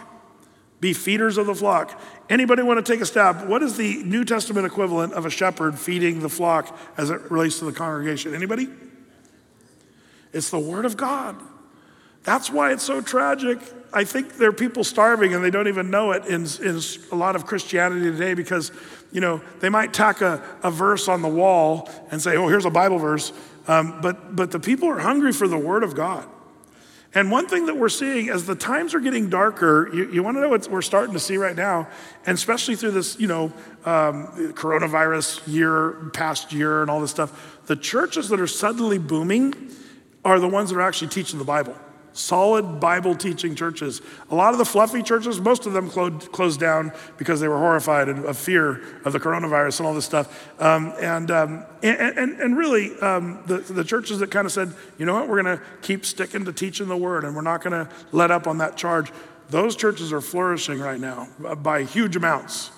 be feeders of the flock. Anybody want to take a stab? What is the New Testament equivalent of a shepherd feeding the flock as it relates to the congregation? Anybody? It's the Word of God. That's why it's so tragic. I think there are people starving and they don't even know it in, in a lot of Christianity today because you know, they might tack a, a verse on the wall and say, oh, here's a Bible verse. Um, but, but the people are hungry for the Word of God. And one thing that we're seeing as the times are getting darker, you, you want to know what we're starting to see right now, and especially through this, you know, um, coronavirus year, past year, and all this stuff, the churches that are suddenly booming are the ones that are actually teaching the Bible solid Bible teaching churches. A lot of the fluffy churches, most of them closed down because they were horrified and of fear of the coronavirus and all this stuff. Um, and, um, and, and, and, really, um, the, the churches that kind of said, you know what, we're going to keep sticking to teaching the word and we're not going to let up on that charge. Those churches are flourishing right now by huge amounts.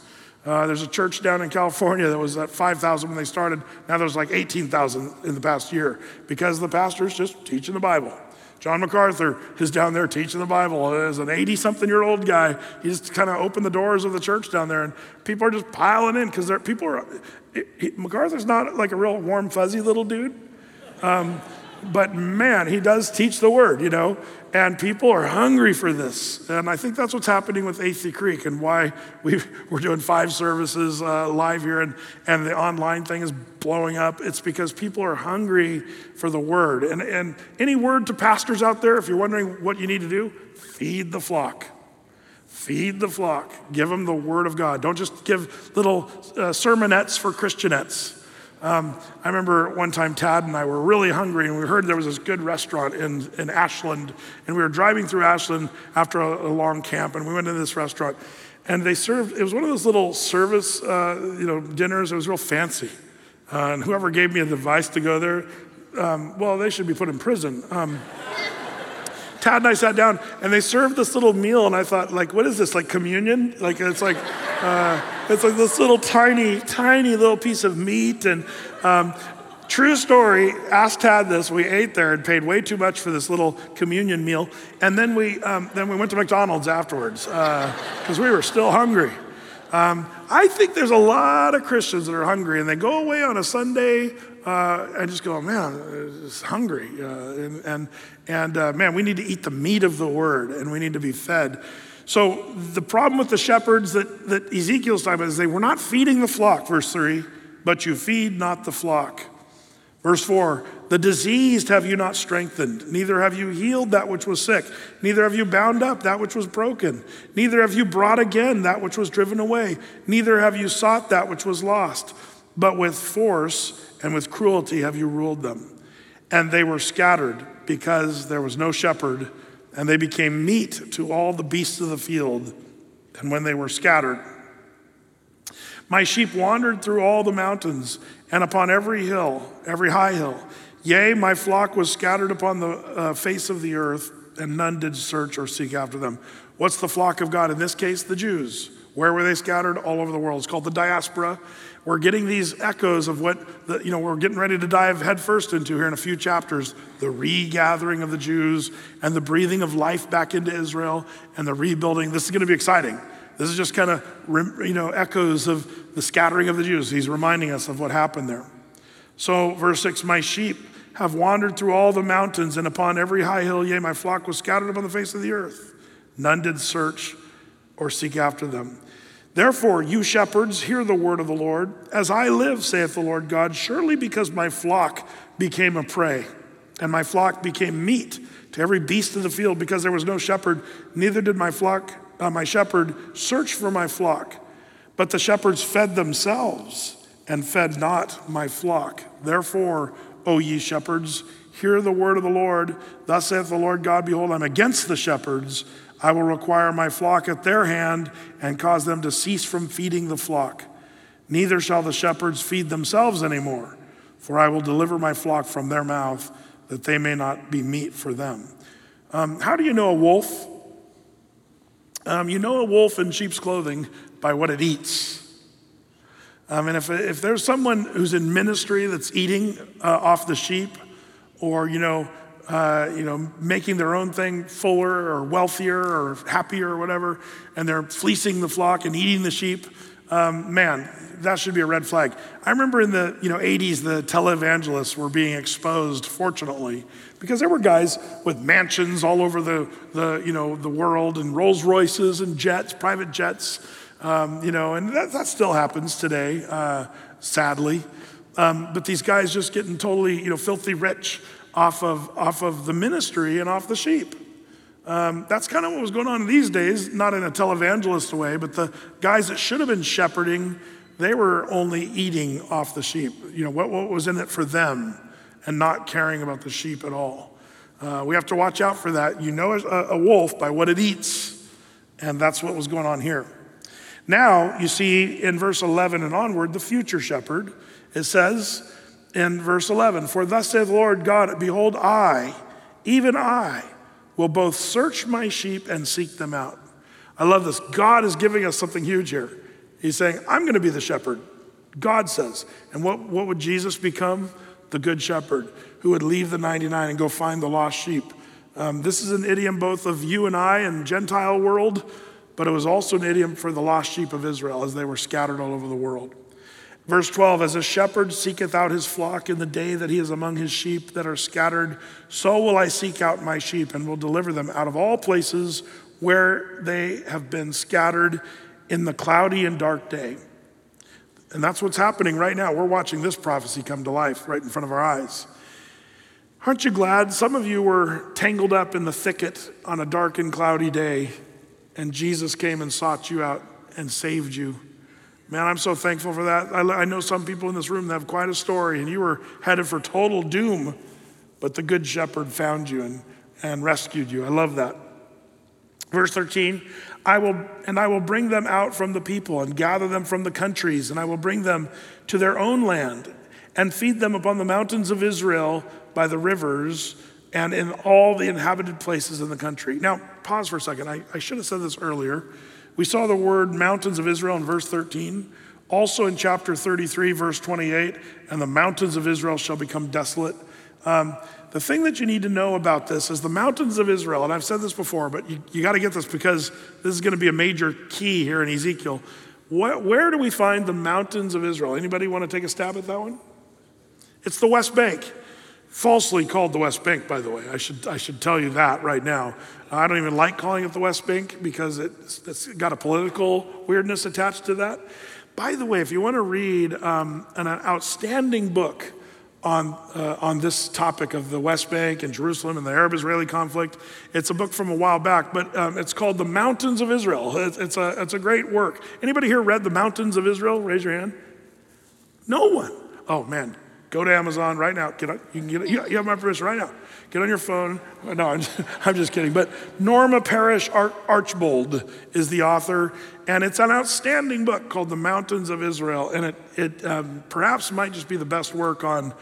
Uh, there's a church down in California that was at 5,000 when they started. Now there's like 18,000 in the past year because the pastor's just teaching the Bible. John MacArthur is down there teaching the Bible as an 80 something year old guy. He just kind of opened the doors of the church down there, and people are just piling in because people are. He, MacArthur's not like a real warm, fuzzy little dude. Um, but man, he does teach the word, you know, and people are hungry for this. And I think that's what's happening with Athey Creek and why we are doing five services uh, live here and, and the online thing is blowing up. It's because people are hungry for the word. And, and any word to pastors out there, if you're wondering what you need to do, feed the flock. Feed the flock. Give them the word of God. Don't just give little uh, sermonettes for Christianettes. Um, I remember one time Tad and I were really hungry, and we heard there was this good restaurant in, in Ashland. And we were driving through Ashland after a, a long camp, and we went into this restaurant. And they served, it was one of those little service uh, you know, dinners. It was real fancy. Uh, and whoever gave me the advice to go there, um, well, they should be put in prison. Um, Tad and I sat down, and they served this little meal, and I thought, like, what is this? Like communion? Like it's like, uh, it's like this little tiny, tiny little piece of meat, and um, True story, asked Tad this. We ate there and paid way too much for this little communion meal. And then we, um, then we went to McDonald's afterwards because uh, we were still hungry. Um, I think there's a lot of Christians that are hungry and they go away on a Sunday uh, and just go, man, it's hungry. Uh, and and, and uh, man, we need to eat the meat of the word and we need to be fed. So the problem with the shepherds that, that Ezekiel's talking about is they were not feeding the flock, verse 3, but you feed not the flock. Verse 4 The diseased have you not strengthened, neither have you healed that which was sick, neither have you bound up that which was broken, neither have you brought again that which was driven away, neither have you sought that which was lost, but with force and with cruelty have you ruled them. And they were scattered because there was no shepherd, and they became meat to all the beasts of the field. And when they were scattered, my sheep wandered through all the mountains and upon every hill, every high hill. Yea, my flock was scattered upon the uh, face of the earth, and none did search or seek after them. What's the flock of God? In this case, the Jews. Where were they scattered? All over the world. It's called the diaspora. We're getting these echoes of what the, you know we're getting ready to dive headfirst into here in a few chapters: the regathering of the Jews and the breathing of life back into Israel and the rebuilding. This is going to be exciting. This is just kind of you know echoes of the scattering of the Jews. He's reminding us of what happened there. So, verse 6 My sheep have wandered through all the mountains, and upon every high hill, yea, my flock was scattered upon the face of the earth. None did search or seek after them. Therefore, you shepherds, hear the word of the Lord. As I live, saith the Lord God, surely because my flock became a prey, and my flock became meat to every beast of the field, because there was no shepherd, neither did my flock uh, my shepherd, search for my flock. But the shepherds fed themselves and fed not my flock. Therefore, O ye shepherds, hear the word of the Lord. Thus saith the Lord God Behold, I'm against the shepherds. I will require my flock at their hand and cause them to cease from feeding the flock. Neither shall the shepherds feed themselves anymore, for I will deliver my flock from their mouth, that they may not be meat for them. Um, how do you know a wolf um, you know a wolf in sheep's clothing by what it eats. Um, and if, if there's someone who's in ministry that's eating uh, off the sheep or, you know, uh, you know, making their own thing fuller or wealthier or happier or whatever, and they're fleecing the flock and eating the sheep, um, man, that should be a red flag. I remember in the you know 80s, the televangelists were being exposed, fortunately, because there were guys with mansions all over the, the you know the world and Rolls Royces and jets, private jets, um, you know, and that, that still happens today, uh, sadly. Um, but these guys just getting totally you know filthy rich off of off of the ministry and off the sheep. Um, that's kind of what was going on these days, not in a televangelist way, but the guys that should have been shepherding, they were only eating off the sheep. You know, what, what was in it for them and not caring about the sheep at all. Uh, we have to watch out for that. You know a, a wolf by what it eats, and that's what was going on here. Now, you see in verse 11 and onward, the future shepherd, it says in verse 11, For thus saith the Lord God, Behold, I, even I, will both search my sheep and seek them out. I love this. God is giving us something huge here. He's saying, I'm going to be the shepherd. God says. And what, what would Jesus become? The good shepherd who would leave the 99 and go find the lost sheep. Um, this is an idiom both of you and I and Gentile world, but it was also an idiom for the lost sheep of Israel as they were scattered all over the world. Verse 12 As a shepherd seeketh out his flock in the day that he is among his sheep that are scattered, so will I seek out my sheep and will deliver them out of all places where they have been scattered in the cloudy and dark day. And that's what's happening right now. We're watching this prophecy come to life right in front of our eyes. Aren't you glad some of you were tangled up in the thicket on a dark and cloudy day, and Jesus came and sought you out and saved you? Man, I'm so thankful for that. I, I know some people in this room that have quite a story, and you were headed for total doom, but the Good Shepherd found you and, and rescued you. I love that. Verse 13, I will, and I will bring them out from the people and gather them from the countries, and I will bring them to their own land and feed them upon the mountains of Israel by the rivers and in all the inhabited places in the country. Now, pause for a second. I, I should have said this earlier. We saw the word mountains of Israel in verse 13. Also in chapter 33, verse 28, and the mountains of Israel shall become desolate. Um, the thing that you need to know about this is the mountains of Israel, and I've said this before, but you, you got to get this because this is going to be a major key here in Ezekiel. What, where do we find the mountains of Israel? Anybody want to take a stab at that one? It's the West Bank, falsely called the West Bank, by the way. I should, I should tell you that right now. I don't even like calling it the West Bank because it's, it's got a political weirdness attached to that. By the way, if you want to read um, an outstanding book on, uh, on this topic of the West Bank and Jerusalem and the Arab Israeli conflict. It's a book from a while back, but um, it's called The Mountains of Israel. It's, it's, a, it's a great work. Anybody here read The Mountains of Israel? Raise your hand. No one. Oh, man. Go to Amazon right now. Get you, can get, it. you have my permission right now. Get on your phone. No, I'm just, I'm just kidding. But Norma Parrish Archbold is the author, and it's an outstanding book called The Mountains of Israel. And it, it um, perhaps might just be the best work on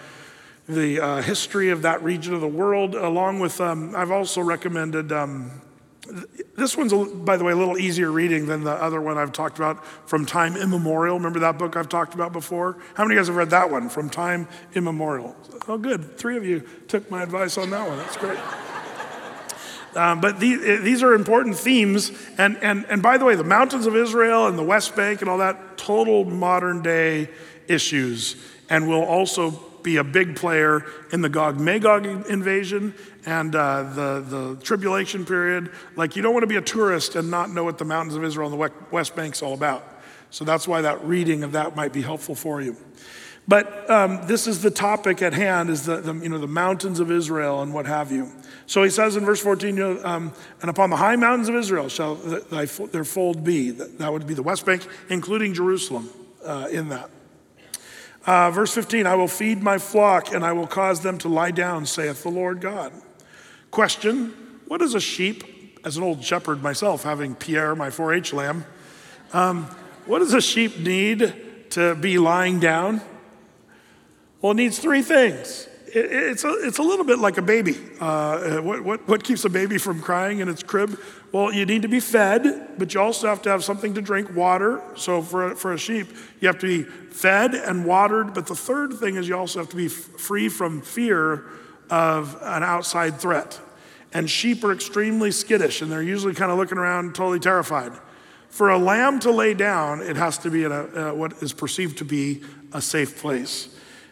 the uh, history of that region of the world, along with, um, I've also recommended. Um, this one's, by the way, a little easier reading than the other one I've talked about, From Time Immemorial. Remember that book I've talked about before? How many of you guys have read that one, From Time Immemorial? Oh, good. Three of you took my advice on that one. That's great. Um, but these, these are important themes. And, and, and by the way, the mountains of Israel and the West Bank and all that, total modern day issues, and will also be a big player in the Gog Magog invasion and uh, the, the tribulation period. Like, you don't want to be a tourist and not know what the mountains of Israel and the West Bank's all about. So that's why that reading of that might be helpful for you. But um, this is the topic at hand: is the, the, you know the mountains of Israel and what have you. So he says in verse 14, you know, um, and upon the high mountains of Israel shall thy, their fold be. That would be the West Bank, including Jerusalem, uh, in that. Uh, verse 15, I will feed my flock and I will cause them to lie down, saith the Lord God. Question What is a sheep? As an old shepherd myself, having Pierre, my 4 H lamb, um, what does a sheep need to be lying down? Well, it needs three things. It, it's, a, it's a little bit like a baby. Uh, what, what, what keeps a baby from crying in its crib? Well, you need to be fed, but you also have to have something to drink, water. So for, for a sheep, you have to be fed and watered. But the third thing is you also have to be f- free from fear of an outside threat. And sheep are extremely skittish, and they're usually kind of looking around totally terrified. For a lamb to lay down, it has to be in a, uh, what is perceived to be a safe place.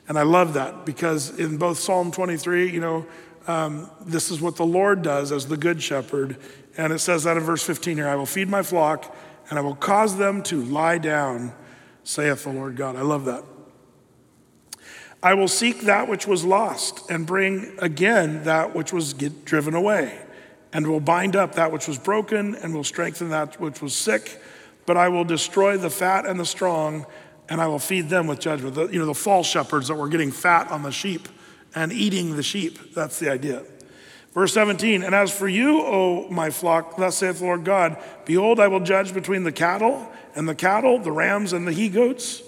And I love that because in both Psalm 23, you know, um, this is what the Lord does as the good shepherd. And it says that in verse 15 here I will feed my flock and I will cause them to lie down, saith the Lord God. I love that. I will seek that which was lost and bring again that which was driven away, and will bind up that which was broken and will strengthen that which was sick. But I will destroy the fat and the strong and I will feed them with judgment. The, you know, the false shepherds that were getting fat on the sheep and eating the sheep. That's the idea. Verse 17, and as for you, O my flock, thus saith the Lord God, behold, I will judge between the cattle and the cattle, the rams and the he goats.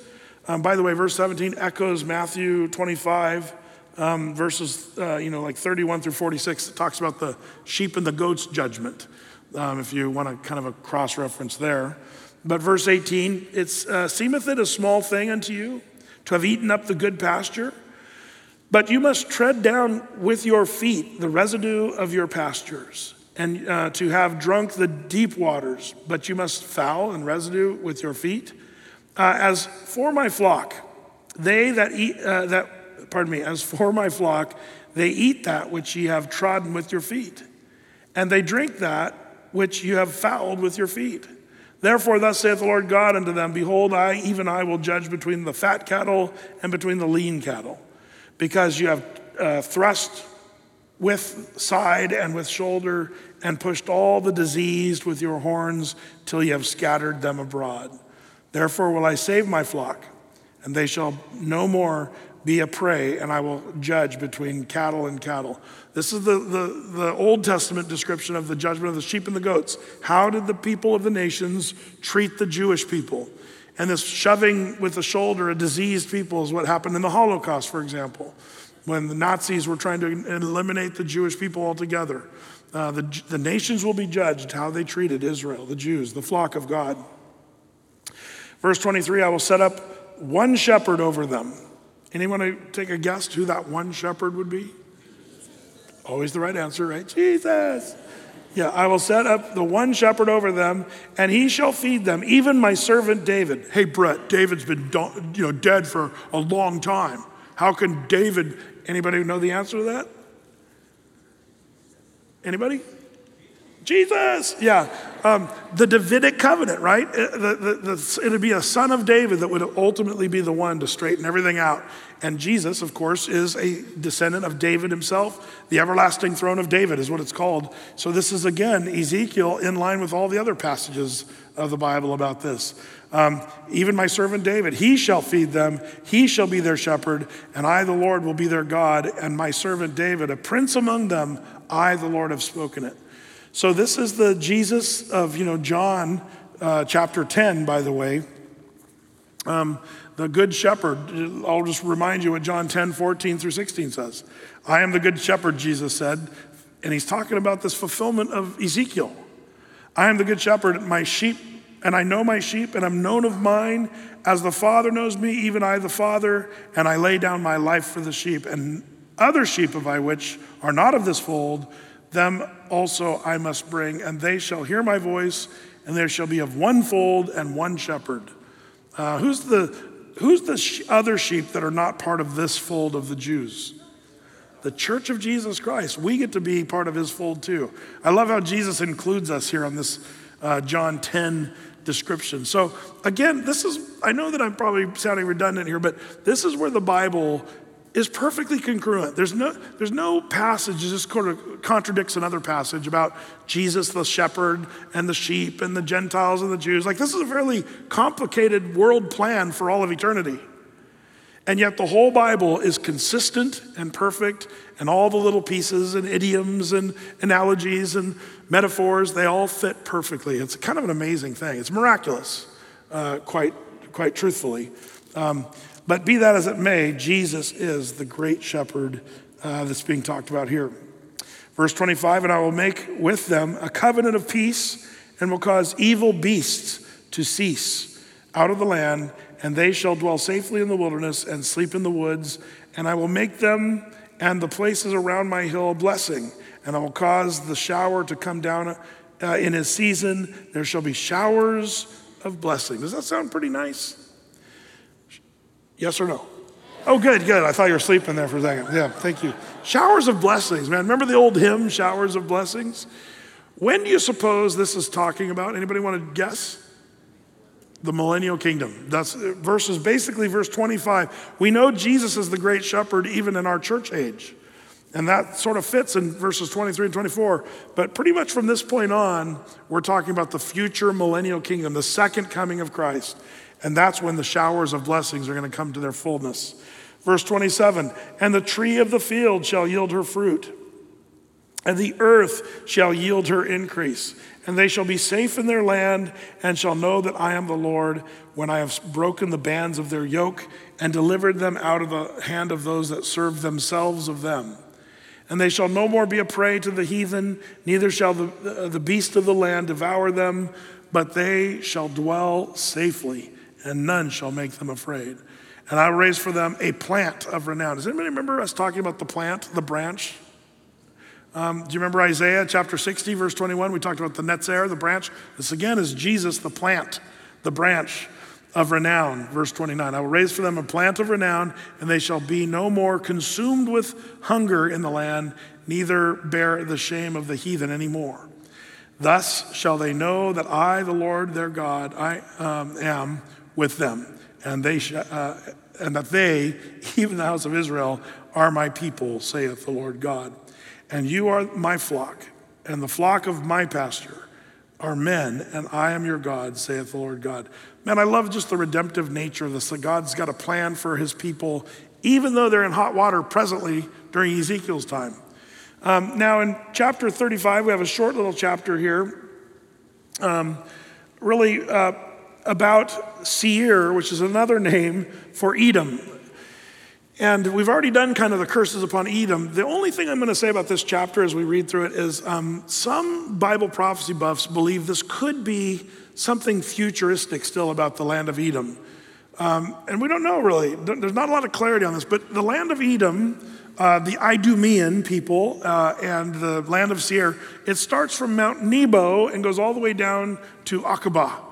Um, by the way, verse 17 echoes Matthew 25, um, verses, uh, you know, like 31 through 46. It talks about the sheep and the goats judgment, um, if you want to kind of a cross reference there. But verse 18, it uh, seemeth it a small thing unto you to have eaten up the good pasture, but you must tread down with your feet the residue of your pastures, and uh, to have drunk the deep waters, but you must foul and residue with your feet. Uh, as for my flock, they that eat uh, that, pardon me, as for my flock, they eat that which ye have trodden with your feet, and they drink that which you have fouled with your feet. Therefore, thus saith the Lord God unto them Behold, I, even I, will judge between the fat cattle and between the lean cattle, because you have uh, thrust with side and with shoulder, and pushed all the diseased with your horns till you have scattered them abroad. Therefore, will I save my flock, and they shall no more be a prey, and I will judge between cattle and cattle. This is the, the, the Old Testament description of the judgment of the sheep and the goats. How did the people of the nations treat the Jewish people? And this shoving with the shoulder a diseased people is what happened in the Holocaust, for example. when the Nazis were trying to eliminate the Jewish people altogether. Uh, the, the nations will be judged how they treated Israel, the Jews, the flock of God. Verse 23 I will set up one shepherd over them. Anyone to take a guess who that one shepherd would be? Always the right answer, right? Jesus. Yeah, I will set up the one shepherd over them, and he shall feed them, even my servant David. Hey, Brett, David's been you know, dead for a long time. How can David, anybody know the answer to that? Anybody? Jesus. Yeah. Um, the Davidic covenant, right? Uh, the, it'd be a son of David that would ultimately be the one to straighten everything out. And Jesus, of course, is a descendant of David himself. The everlasting throne of David is what it's called. So, this is again Ezekiel in line with all the other passages of the Bible about this. Um, even my servant David, he shall feed them, he shall be their shepherd, and I, the Lord, will be their God, and my servant David, a prince among them, I, the Lord, have spoken it. So this is the Jesus of, you know, John uh, chapter 10, by the way. Um, the good shepherd, I'll just remind you what John 10, 14 through 16 says. I am the good shepherd, Jesus said. And he's talking about this fulfillment of Ezekiel. I am the good shepherd, my sheep, and I know my sheep, and I'm known of mine. As the Father knows me, even I the Father, and I lay down my life for the sheep. And other sheep of I which are not of this fold, them also I must bring, and they shall hear my voice, and there shall be of one fold and one shepherd. Uh, who's the, who's the other sheep that are not part of this fold of the Jews? The church of Jesus Christ. We get to be part of his fold too. I love how Jesus includes us here on this uh, John 10 description. So, again, this is, I know that I'm probably sounding redundant here, but this is where the Bible is perfectly congruent. There's no, there's no passage that just sort of contradicts another passage about Jesus, the shepherd, and the sheep, and the Gentiles and the Jews. Like, this is a fairly complicated world plan for all of eternity. And yet, the whole Bible is consistent and perfect, and all the little pieces and idioms and analogies and metaphors, they all fit perfectly. It's kind of an amazing thing. It's miraculous, uh, quite, quite truthfully. Um, but be that as it may, Jesus is the great shepherd uh, that's being talked about here. Verse 25, and I will make with them a covenant of peace and will cause evil beasts to cease out of the land, and they shall dwell safely in the wilderness and sleep in the woods. And I will make them and the places around my hill a blessing, and I will cause the shower to come down uh, in his season. There shall be showers of blessing. Does that sound pretty nice? Yes or no? Oh, good, good. I thought you were sleeping there for a second. Yeah, thank you. Showers of blessings, man. Remember the old hymn, Showers of Blessings? When do you suppose this is talking about? Anybody want to guess? The millennial kingdom. That's verses, basically verse 25. We know Jesus is the great shepherd even in our church age. And that sort of fits in verses 23 and 24. But pretty much from this point on, we're talking about the future millennial kingdom, the second coming of Christ. And that's when the showers of blessings are going to come to their fullness. Verse 27 And the tree of the field shall yield her fruit, and the earth shall yield her increase. And they shall be safe in their land, and shall know that I am the Lord when I have broken the bands of their yoke and delivered them out of the hand of those that serve themselves of them. And they shall no more be a prey to the heathen, neither shall the, the beast of the land devour them, but they shall dwell safely and none shall make them afraid. And I will raise for them a plant of renown. Does anybody remember us talking about the plant, the branch? Um, do you remember Isaiah chapter 60, verse 21? We talked about the netzer, the branch. This again is Jesus, the plant, the branch of renown. Verse 29 I will raise for them a plant of renown, and they shall be no more consumed with hunger in the land, neither bear the shame of the heathen anymore. Thus shall they know that I, the Lord their God, I um, am with them, and, they sh- uh, and that they, even the house of Israel, are my people, saith the Lord God. And you are my flock, and the flock of my pasture are men, and I am your God, saith the Lord God. Man, I love just the redemptive nature of this. That God's got a plan for his people, even though they're in hot water presently during Ezekiel's time. Um, now, in chapter 35, we have a short little chapter here. Um, really, uh, about Seir, which is another name for Edom. And we've already done kind of the curses upon Edom. The only thing I'm going to say about this chapter as we read through it is um, some Bible prophecy buffs believe this could be something futuristic still about the land of Edom. Um, and we don't know really. There's not a lot of clarity on this, but the land of Edom, uh, the Idumean people, uh, and the land of Seir, it starts from Mount Nebo and goes all the way down to Aqaba.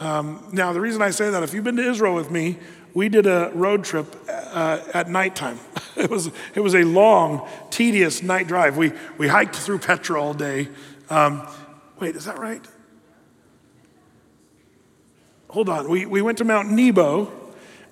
Um, now, the reason I say that, if you've been to Israel with me, we did a road trip uh, at nighttime. it, was, it was a long, tedious night drive. We, we hiked through Petra all day. Um, wait, is that right? Hold on. We, we went to Mount Nebo.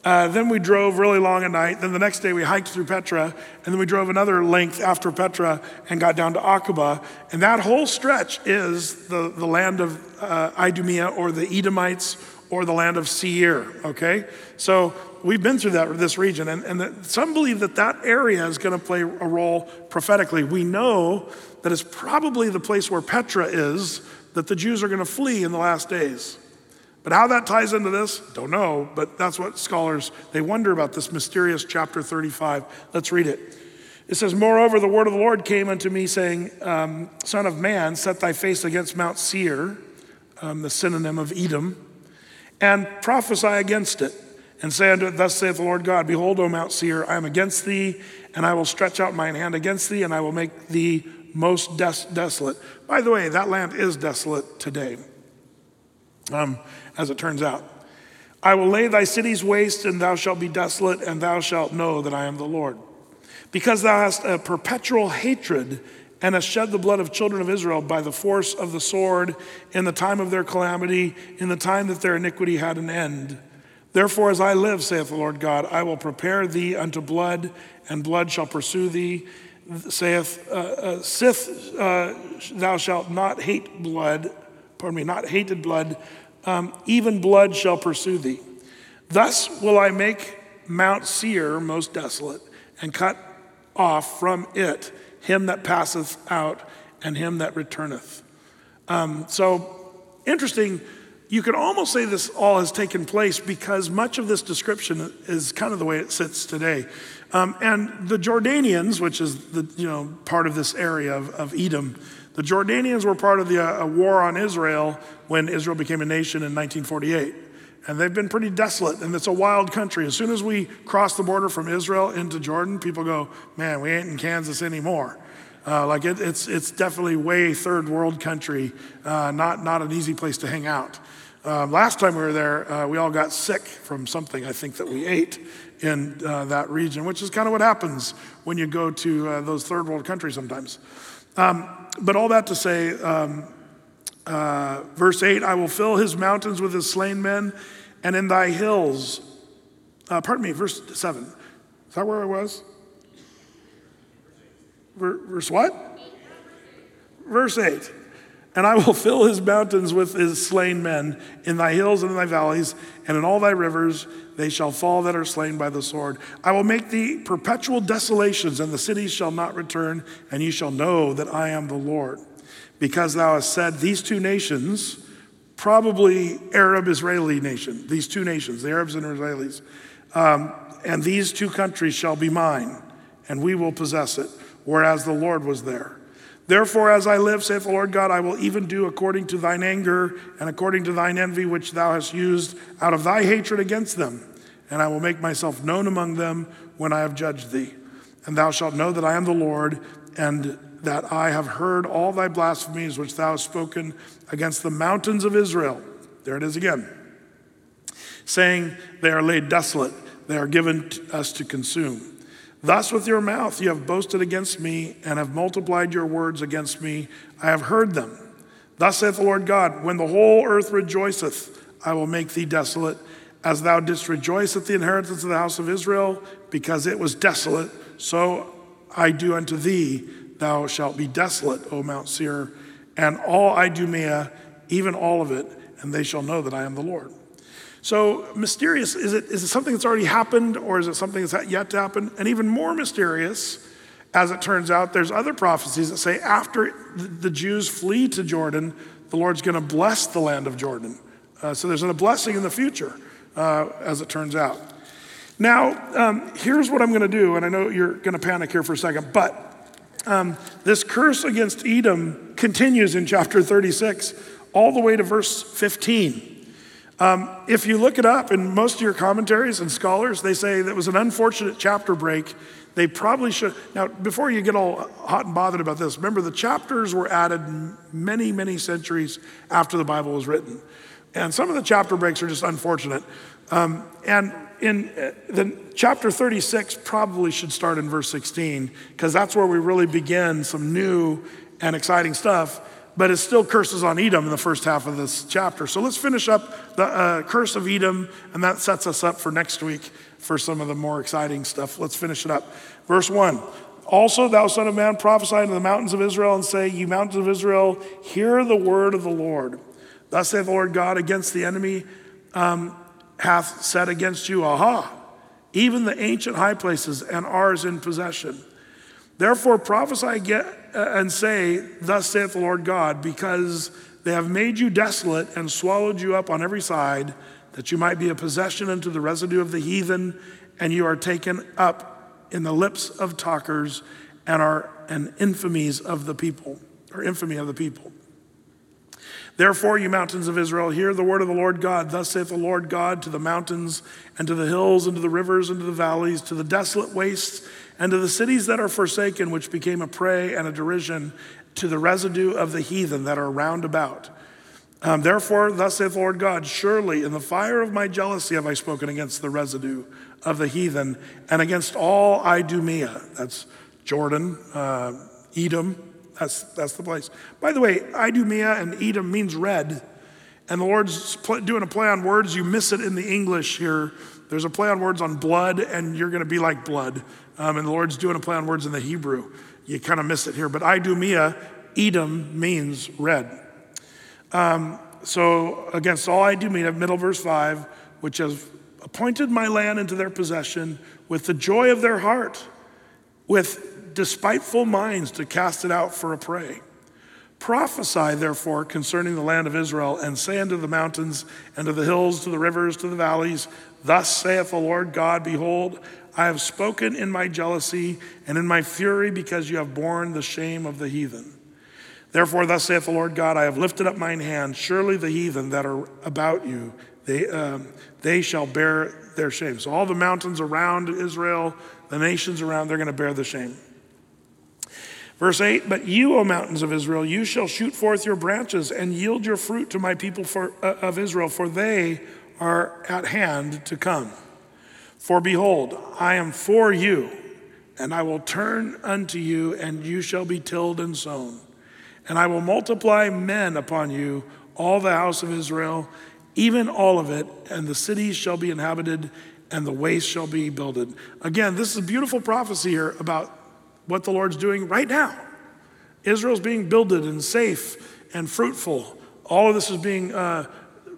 Uh, then we drove really long at night. Then the next day we hiked through Petra. And then we drove another length after Petra and got down to Aqaba. And that whole stretch is the, the land of uh, Idumea or the Edomites or the land of Seir, okay? So we've been through that this region, and, and the, some believe that that area is going to play a role prophetically. We know that it's probably the place where Petra is, that the Jews are going to flee in the last days. But how that ties into this, don't know, but that's what scholars, they wonder about this mysterious chapter 35. Let's read it. It says, Moreover, the word of the Lord came unto me, saying, um, Son of man, set thy face against Mount Seir, um, the synonym of Edom, and prophesy against it, and say unto it, Thus saith the Lord God, Behold, O Mount Seir, I am against thee, and I will stretch out mine hand against thee, and I will make thee most des- desolate. By the way, that land is desolate today, um, as it turns out. I will lay thy cities waste, and thou shalt be desolate, and thou shalt know that I am the Lord. Because thou hast a perpetual hatred and hast shed the blood of children of Israel by the force of the sword in the time of their calamity, in the time that their iniquity had an end. Therefore, as I live, saith the Lord God, I will prepare thee unto blood, and blood shall pursue thee. Saith, uh, uh, Sith, uh, thou shalt not hate blood, pardon me, not hated blood, um, even blood shall pursue thee. Thus will I make Mount Seir most desolate, and cut off from it him that passeth out, and him that returneth. Um, so, interesting. You could almost say this all has taken place because much of this description is kind of the way it sits today. Um, and the Jordanians, which is the you know part of this area of, of Edom, the Jordanians were part of the uh, war on Israel when Israel became a nation in 1948 and they've been pretty desolate, and it's a wild country. As soon as we cross the border from Israel into Jordan, people go, man, we ain't in Kansas anymore. Uh, like it, it's, it's definitely way third world country, uh, not, not an easy place to hang out. Um, last time we were there, uh, we all got sick from something I think that we ate in uh, that region, which is kind of what happens when you go to uh, those third world countries sometimes. Um, but all that to say, um, uh, verse 8 I will fill his mountains with his slain men, and in thy hills, uh, pardon me, verse 7. Is that where I was? Verse what? Verse 8. And I will fill his mountains with his slain men. In thy hills and in thy valleys, and in all thy rivers, they shall fall that are slain by the sword. I will make thee perpetual desolations, and the cities shall not return, and ye shall know that I am the Lord because thou hast said, These two nations, probably Arab Israeli nation, these two nations, the Arabs and Israelis, um, and these two countries shall be mine, and we will possess it, whereas the Lord was there. Therefore, as I live, saith the Lord God, I will even do according to thine anger and according to thine envy, which thou hast used out of thy hatred against them. And I will make myself known among them when I have judged thee. And thou shalt know that I am the Lord, and that I have heard all thy blasphemies which thou hast spoken against the mountains of Israel. There it is again. Saying, They are laid desolate, they are given us to consume. Thus, with your mouth you have boasted against me and have multiplied your words against me. I have heard them. Thus saith the Lord God When the whole earth rejoiceth, I will make thee desolate, as thou didst rejoice at the inheritance of the house of Israel, because it was desolate, so I do unto thee thou shalt be desolate, O Mount Seir, and all Idumea, even all of it, and they shall know that I am the Lord. So mysterious, is it, is it something that's already happened or is it something that's yet to happen? And even more mysterious, as it turns out, there's other prophecies that say after the Jews flee to Jordan, the Lord's going to bless the land of Jordan. Uh, so there's a blessing in the future, uh, as it turns out. Now, um, here's what I'm going to do, and I know you're going to panic here for a second, but um, this curse against Edom continues in chapter 36 all the way to verse 15. Um, if you look it up in most of your commentaries and scholars, they say that was an unfortunate chapter break. They probably should. Now, before you get all hot and bothered about this, remember the chapters were added many, many centuries after the Bible was written. And some of the chapter breaks are just unfortunate. Um, and in uh, the chapter 36 probably should start in verse 16 because that's where we really begin some new and exciting stuff but it still curses on Edom in the first half of this chapter. So let's finish up the uh, curse of Edom, and that sets us up for next week for some of the more exciting stuff. Let's finish it up. Verse 1 Also, thou son of man, prophesy to the mountains of Israel and say, Ye mountains of Israel, hear the word of the Lord. Thus saith the Lord God against the enemy um, hath set against you, Aha, even the ancient high places and ours in possession. Therefore prophesy and say, Thus saith the Lord God, because they have made you desolate and swallowed you up on every side, that you might be a possession unto the residue of the heathen, and you are taken up in the lips of talkers and are an infamies of the people, or infamy of the people. Therefore, you mountains of Israel, hear the word of the Lord God. Thus saith the Lord God to the mountains and to the hills and to the rivers and to the valleys, to the desolate wastes and to the cities that are forsaken, which became a prey and a derision to the residue of the heathen that are round about. Um, Therefore, thus saith the Lord God, surely in the fire of my jealousy have I spoken against the residue of the heathen and against all Idumea. That's Jordan, uh, Edom. That's, that's the place. By the way, Idumea and Edom means red. And the Lord's doing a play on words. You miss it in the English here. There's a play on words on blood, and you're going to be like blood. Um, and the Lord's doing a play on words in the Hebrew. You kind of miss it here. But Idumea, Edom means red. Um, so against all Idumea, middle verse 5, which has appointed my land into their possession with the joy of their heart, with despiteful minds to cast it out for a prey. Prophesy, therefore, concerning the land of Israel, and say unto the mountains, and to the hills, to the rivers, to the valleys, Thus saith the Lord God, Behold, I have spoken in my jealousy and in my fury because you have borne the shame of the heathen. Therefore, thus saith the Lord God, I have lifted up mine hand. Surely the heathen that are about you, they, um, they shall bear their shame. So, all the mountains around Israel, the nations around, they're going to bear the shame. Verse 8, but you, O mountains of Israel, you shall shoot forth your branches and yield your fruit to my people for, uh, of Israel, for they are at hand to come. For behold, I am for you, and I will turn unto you, and you shall be tilled and sown. And I will multiply men upon you, all the house of Israel, even all of it, and the cities shall be inhabited, and the waste shall be builded. Again, this is a beautiful prophecy here about what the Lord's doing right now. Israel's being builded and safe and fruitful. All of this is being uh,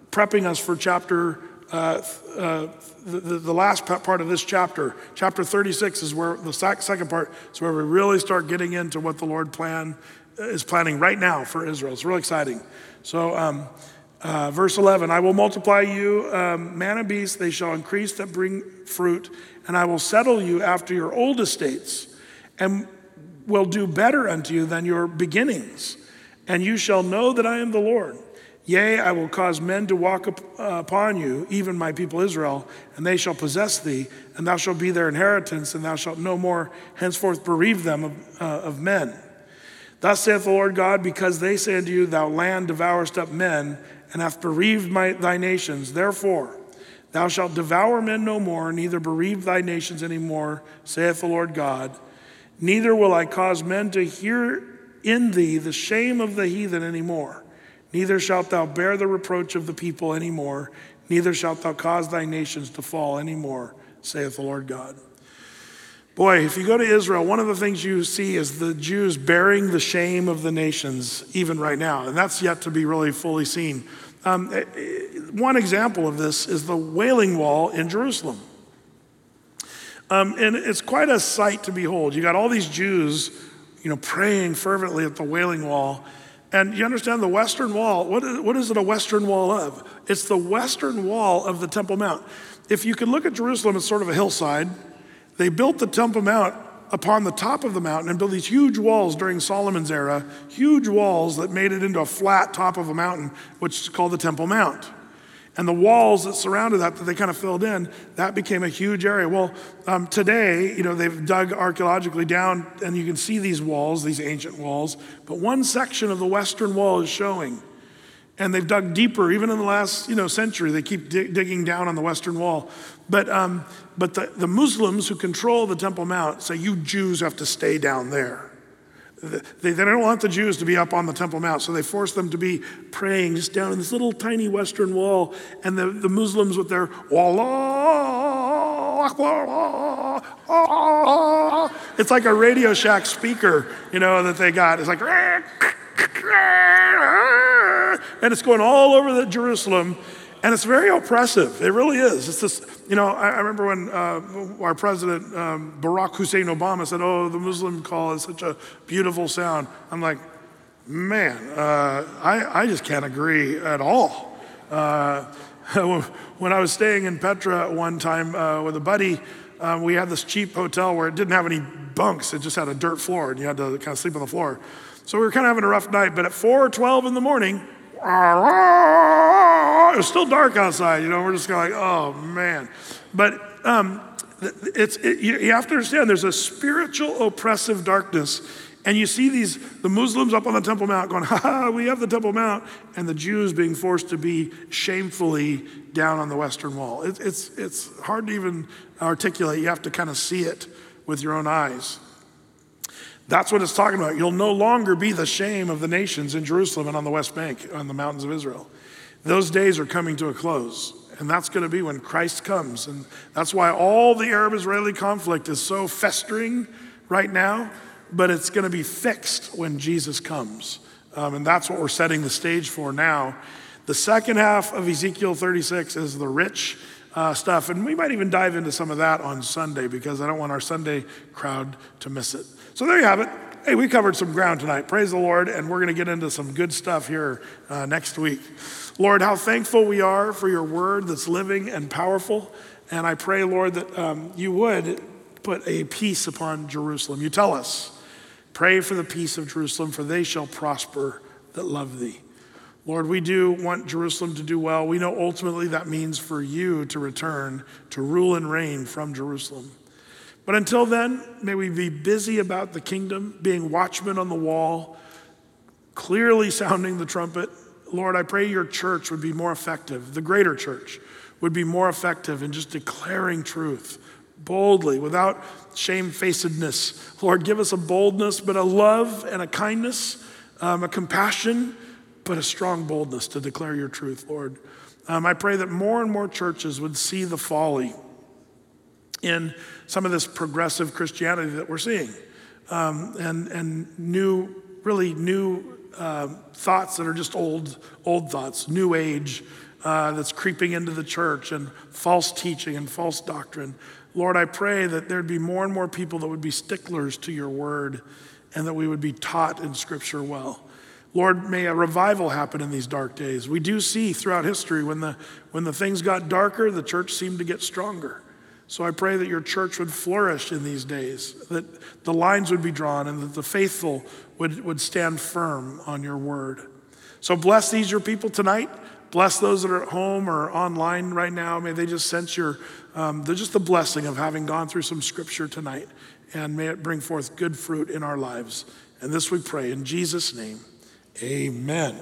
prepping us for chapter uh, uh, the, the, last part of this chapter, chapter 36, is where the second part is where we really start getting into what the Lord plan uh, is planning right now for Israel. It's really exciting. So, um, uh, verse 11 I will multiply you, um, man and beast, they shall increase that bring fruit, and I will settle you after your old estates, and will do better unto you than your beginnings. And you shall know that I am the Lord. Yea, I will cause men to walk up, uh, upon you, even my people Israel, and they shall possess thee, and thou shalt be their inheritance, and thou shalt no more henceforth bereave them of, uh, of men. Thus saith the Lord God, because they say unto you, Thou land devourest up men, and hath bereaved my, thy nations. Therefore, thou shalt devour men no more, neither bereave thy nations any more, saith the Lord God. Neither will I cause men to hear in thee the shame of the heathen any more. Neither shalt thou bear the reproach of the people any more, neither shalt thou cause thy nations to fall any more, saith the Lord God. Boy, if you go to Israel, one of the things you see is the Jews bearing the shame of the nations, even right now, and that's yet to be really fully seen. Um, eh, eh, one example of this is the Wailing Wall in Jerusalem. Um, and it's quite a sight to behold. You got all these Jews, you know, praying fervently at the Wailing Wall. And you understand the Western Wall, what is, what is it a Western Wall of? It's the Western Wall of the Temple Mount. if you could look at Jerusalem as sort of a hillside, they built the Temple Mount upon the top of the mountain and built these huge walls during Solomon's era, huge walls that made it into a flat top of a mountain, which is called the Temple Mount. And the walls that surrounded that, that they kind of filled in, that became a huge area. Well, um, today, you know, they've dug archaeologically down and you can see these walls, these ancient walls, but one section of the western wall is showing. And they've dug deeper, even in the last you know, century, they keep digging down on the western wall. But, um, but the, the Muslims who control the Temple Mount say, you Jews have to stay down there. They, they don't want the Jews to be up on the Temple Mount, so they force them to be praying just down in this little tiny western wall. And the, the Muslims with their Wallah wallah it's like a Radio Shack speaker, you know, that they got. It's like, and it's going all over the Jerusalem. And it's very oppressive. It really is. It's this, you know, I, I remember when uh, our president, um, Barack Hussein Obama, said, Oh, the Muslim call is such a beautiful sound. I'm like, man, uh, I, I just can't agree at all. Uh, when I was staying in Petra one time uh, with a buddy, um, we had this cheap hotel where it didn't have any bunks, it just had a dirt floor, and you had to kind of sleep on the floor. So we were kind of having a rough night, but at 4:12 in the morning, it was still dark outside, you know, we're just going like, oh man. But um, it's, it, you have to understand there's a spiritual oppressive darkness. And you see these, the Muslims up on the Temple Mount going, ha ha, we have the Temple Mount, and the Jews being forced to be shamefully down on the Western Wall. It, it's, it's hard to even articulate. You have to kind of see it with your own eyes. That's what it's talking about. You'll no longer be the shame of the nations in Jerusalem and on the West Bank, on the mountains of Israel. Those days are coming to a close. And that's going to be when Christ comes. And that's why all the Arab Israeli conflict is so festering right now, but it's going to be fixed when Jesus comes. Um, and that's what we're setting the stage for now. The second half of Ezekiel 36 is the rich uh, stuff. And we might even dive into some of that on Sunday because I don't want our Sunday crowd to miss it. So there you have it. Hey, we covered some ground tonight. Praise the Lord. And we're going to get into some good stuff here uh, next week. Lord, how thankful we are for your word that's living and powerful. And I pray, Lord, that um, you would put a peace upon Jerusalem. You tell us, pray for the peace of Jerusalem, for they shall prosper that love thee. Lord, we do want Jerusalem to do well. We know ultimately that means for you to return to rule and reign from Jerusalem. But until then, may we be busy about the kingdom, being watchmen on the wall, clearly sounding the trumpet. Lord, I pray your church would be more effective, the greater church would be more effective in just declaring truth boldly without shamefacedness. Lord, give us a boldness, but a love and a kindness, um, a compassion, but a strong boldness to declare your truth, Lord. Um, I pray that more and more churches would see the folly in some of this progressive Christianity that we're seeing um, and, and new, really new uh, thoughts that are just old, old thoughts, new age uh, that's creeping into the church and false teaching and false doctrine. Lord, I pray that there'd be more and more people that would be sticklers to your word and that we would be taught in scripture well. Lord, may a revival happen in these dark days. We do see throughout history when the, when the things got darker, the church seemed to get stronger. So I pray that your church would flourish in these days, that the lines would be drawn, and that the faithful would, would stand firm on your word. So bless these, your people tonight. Bless those that are at home or online right now. May they just sense your, um, just the blessing of having gone through some scripture tonight. And may it bring forth good fruit in our lives. And this we pray in Jesus' name. Amen.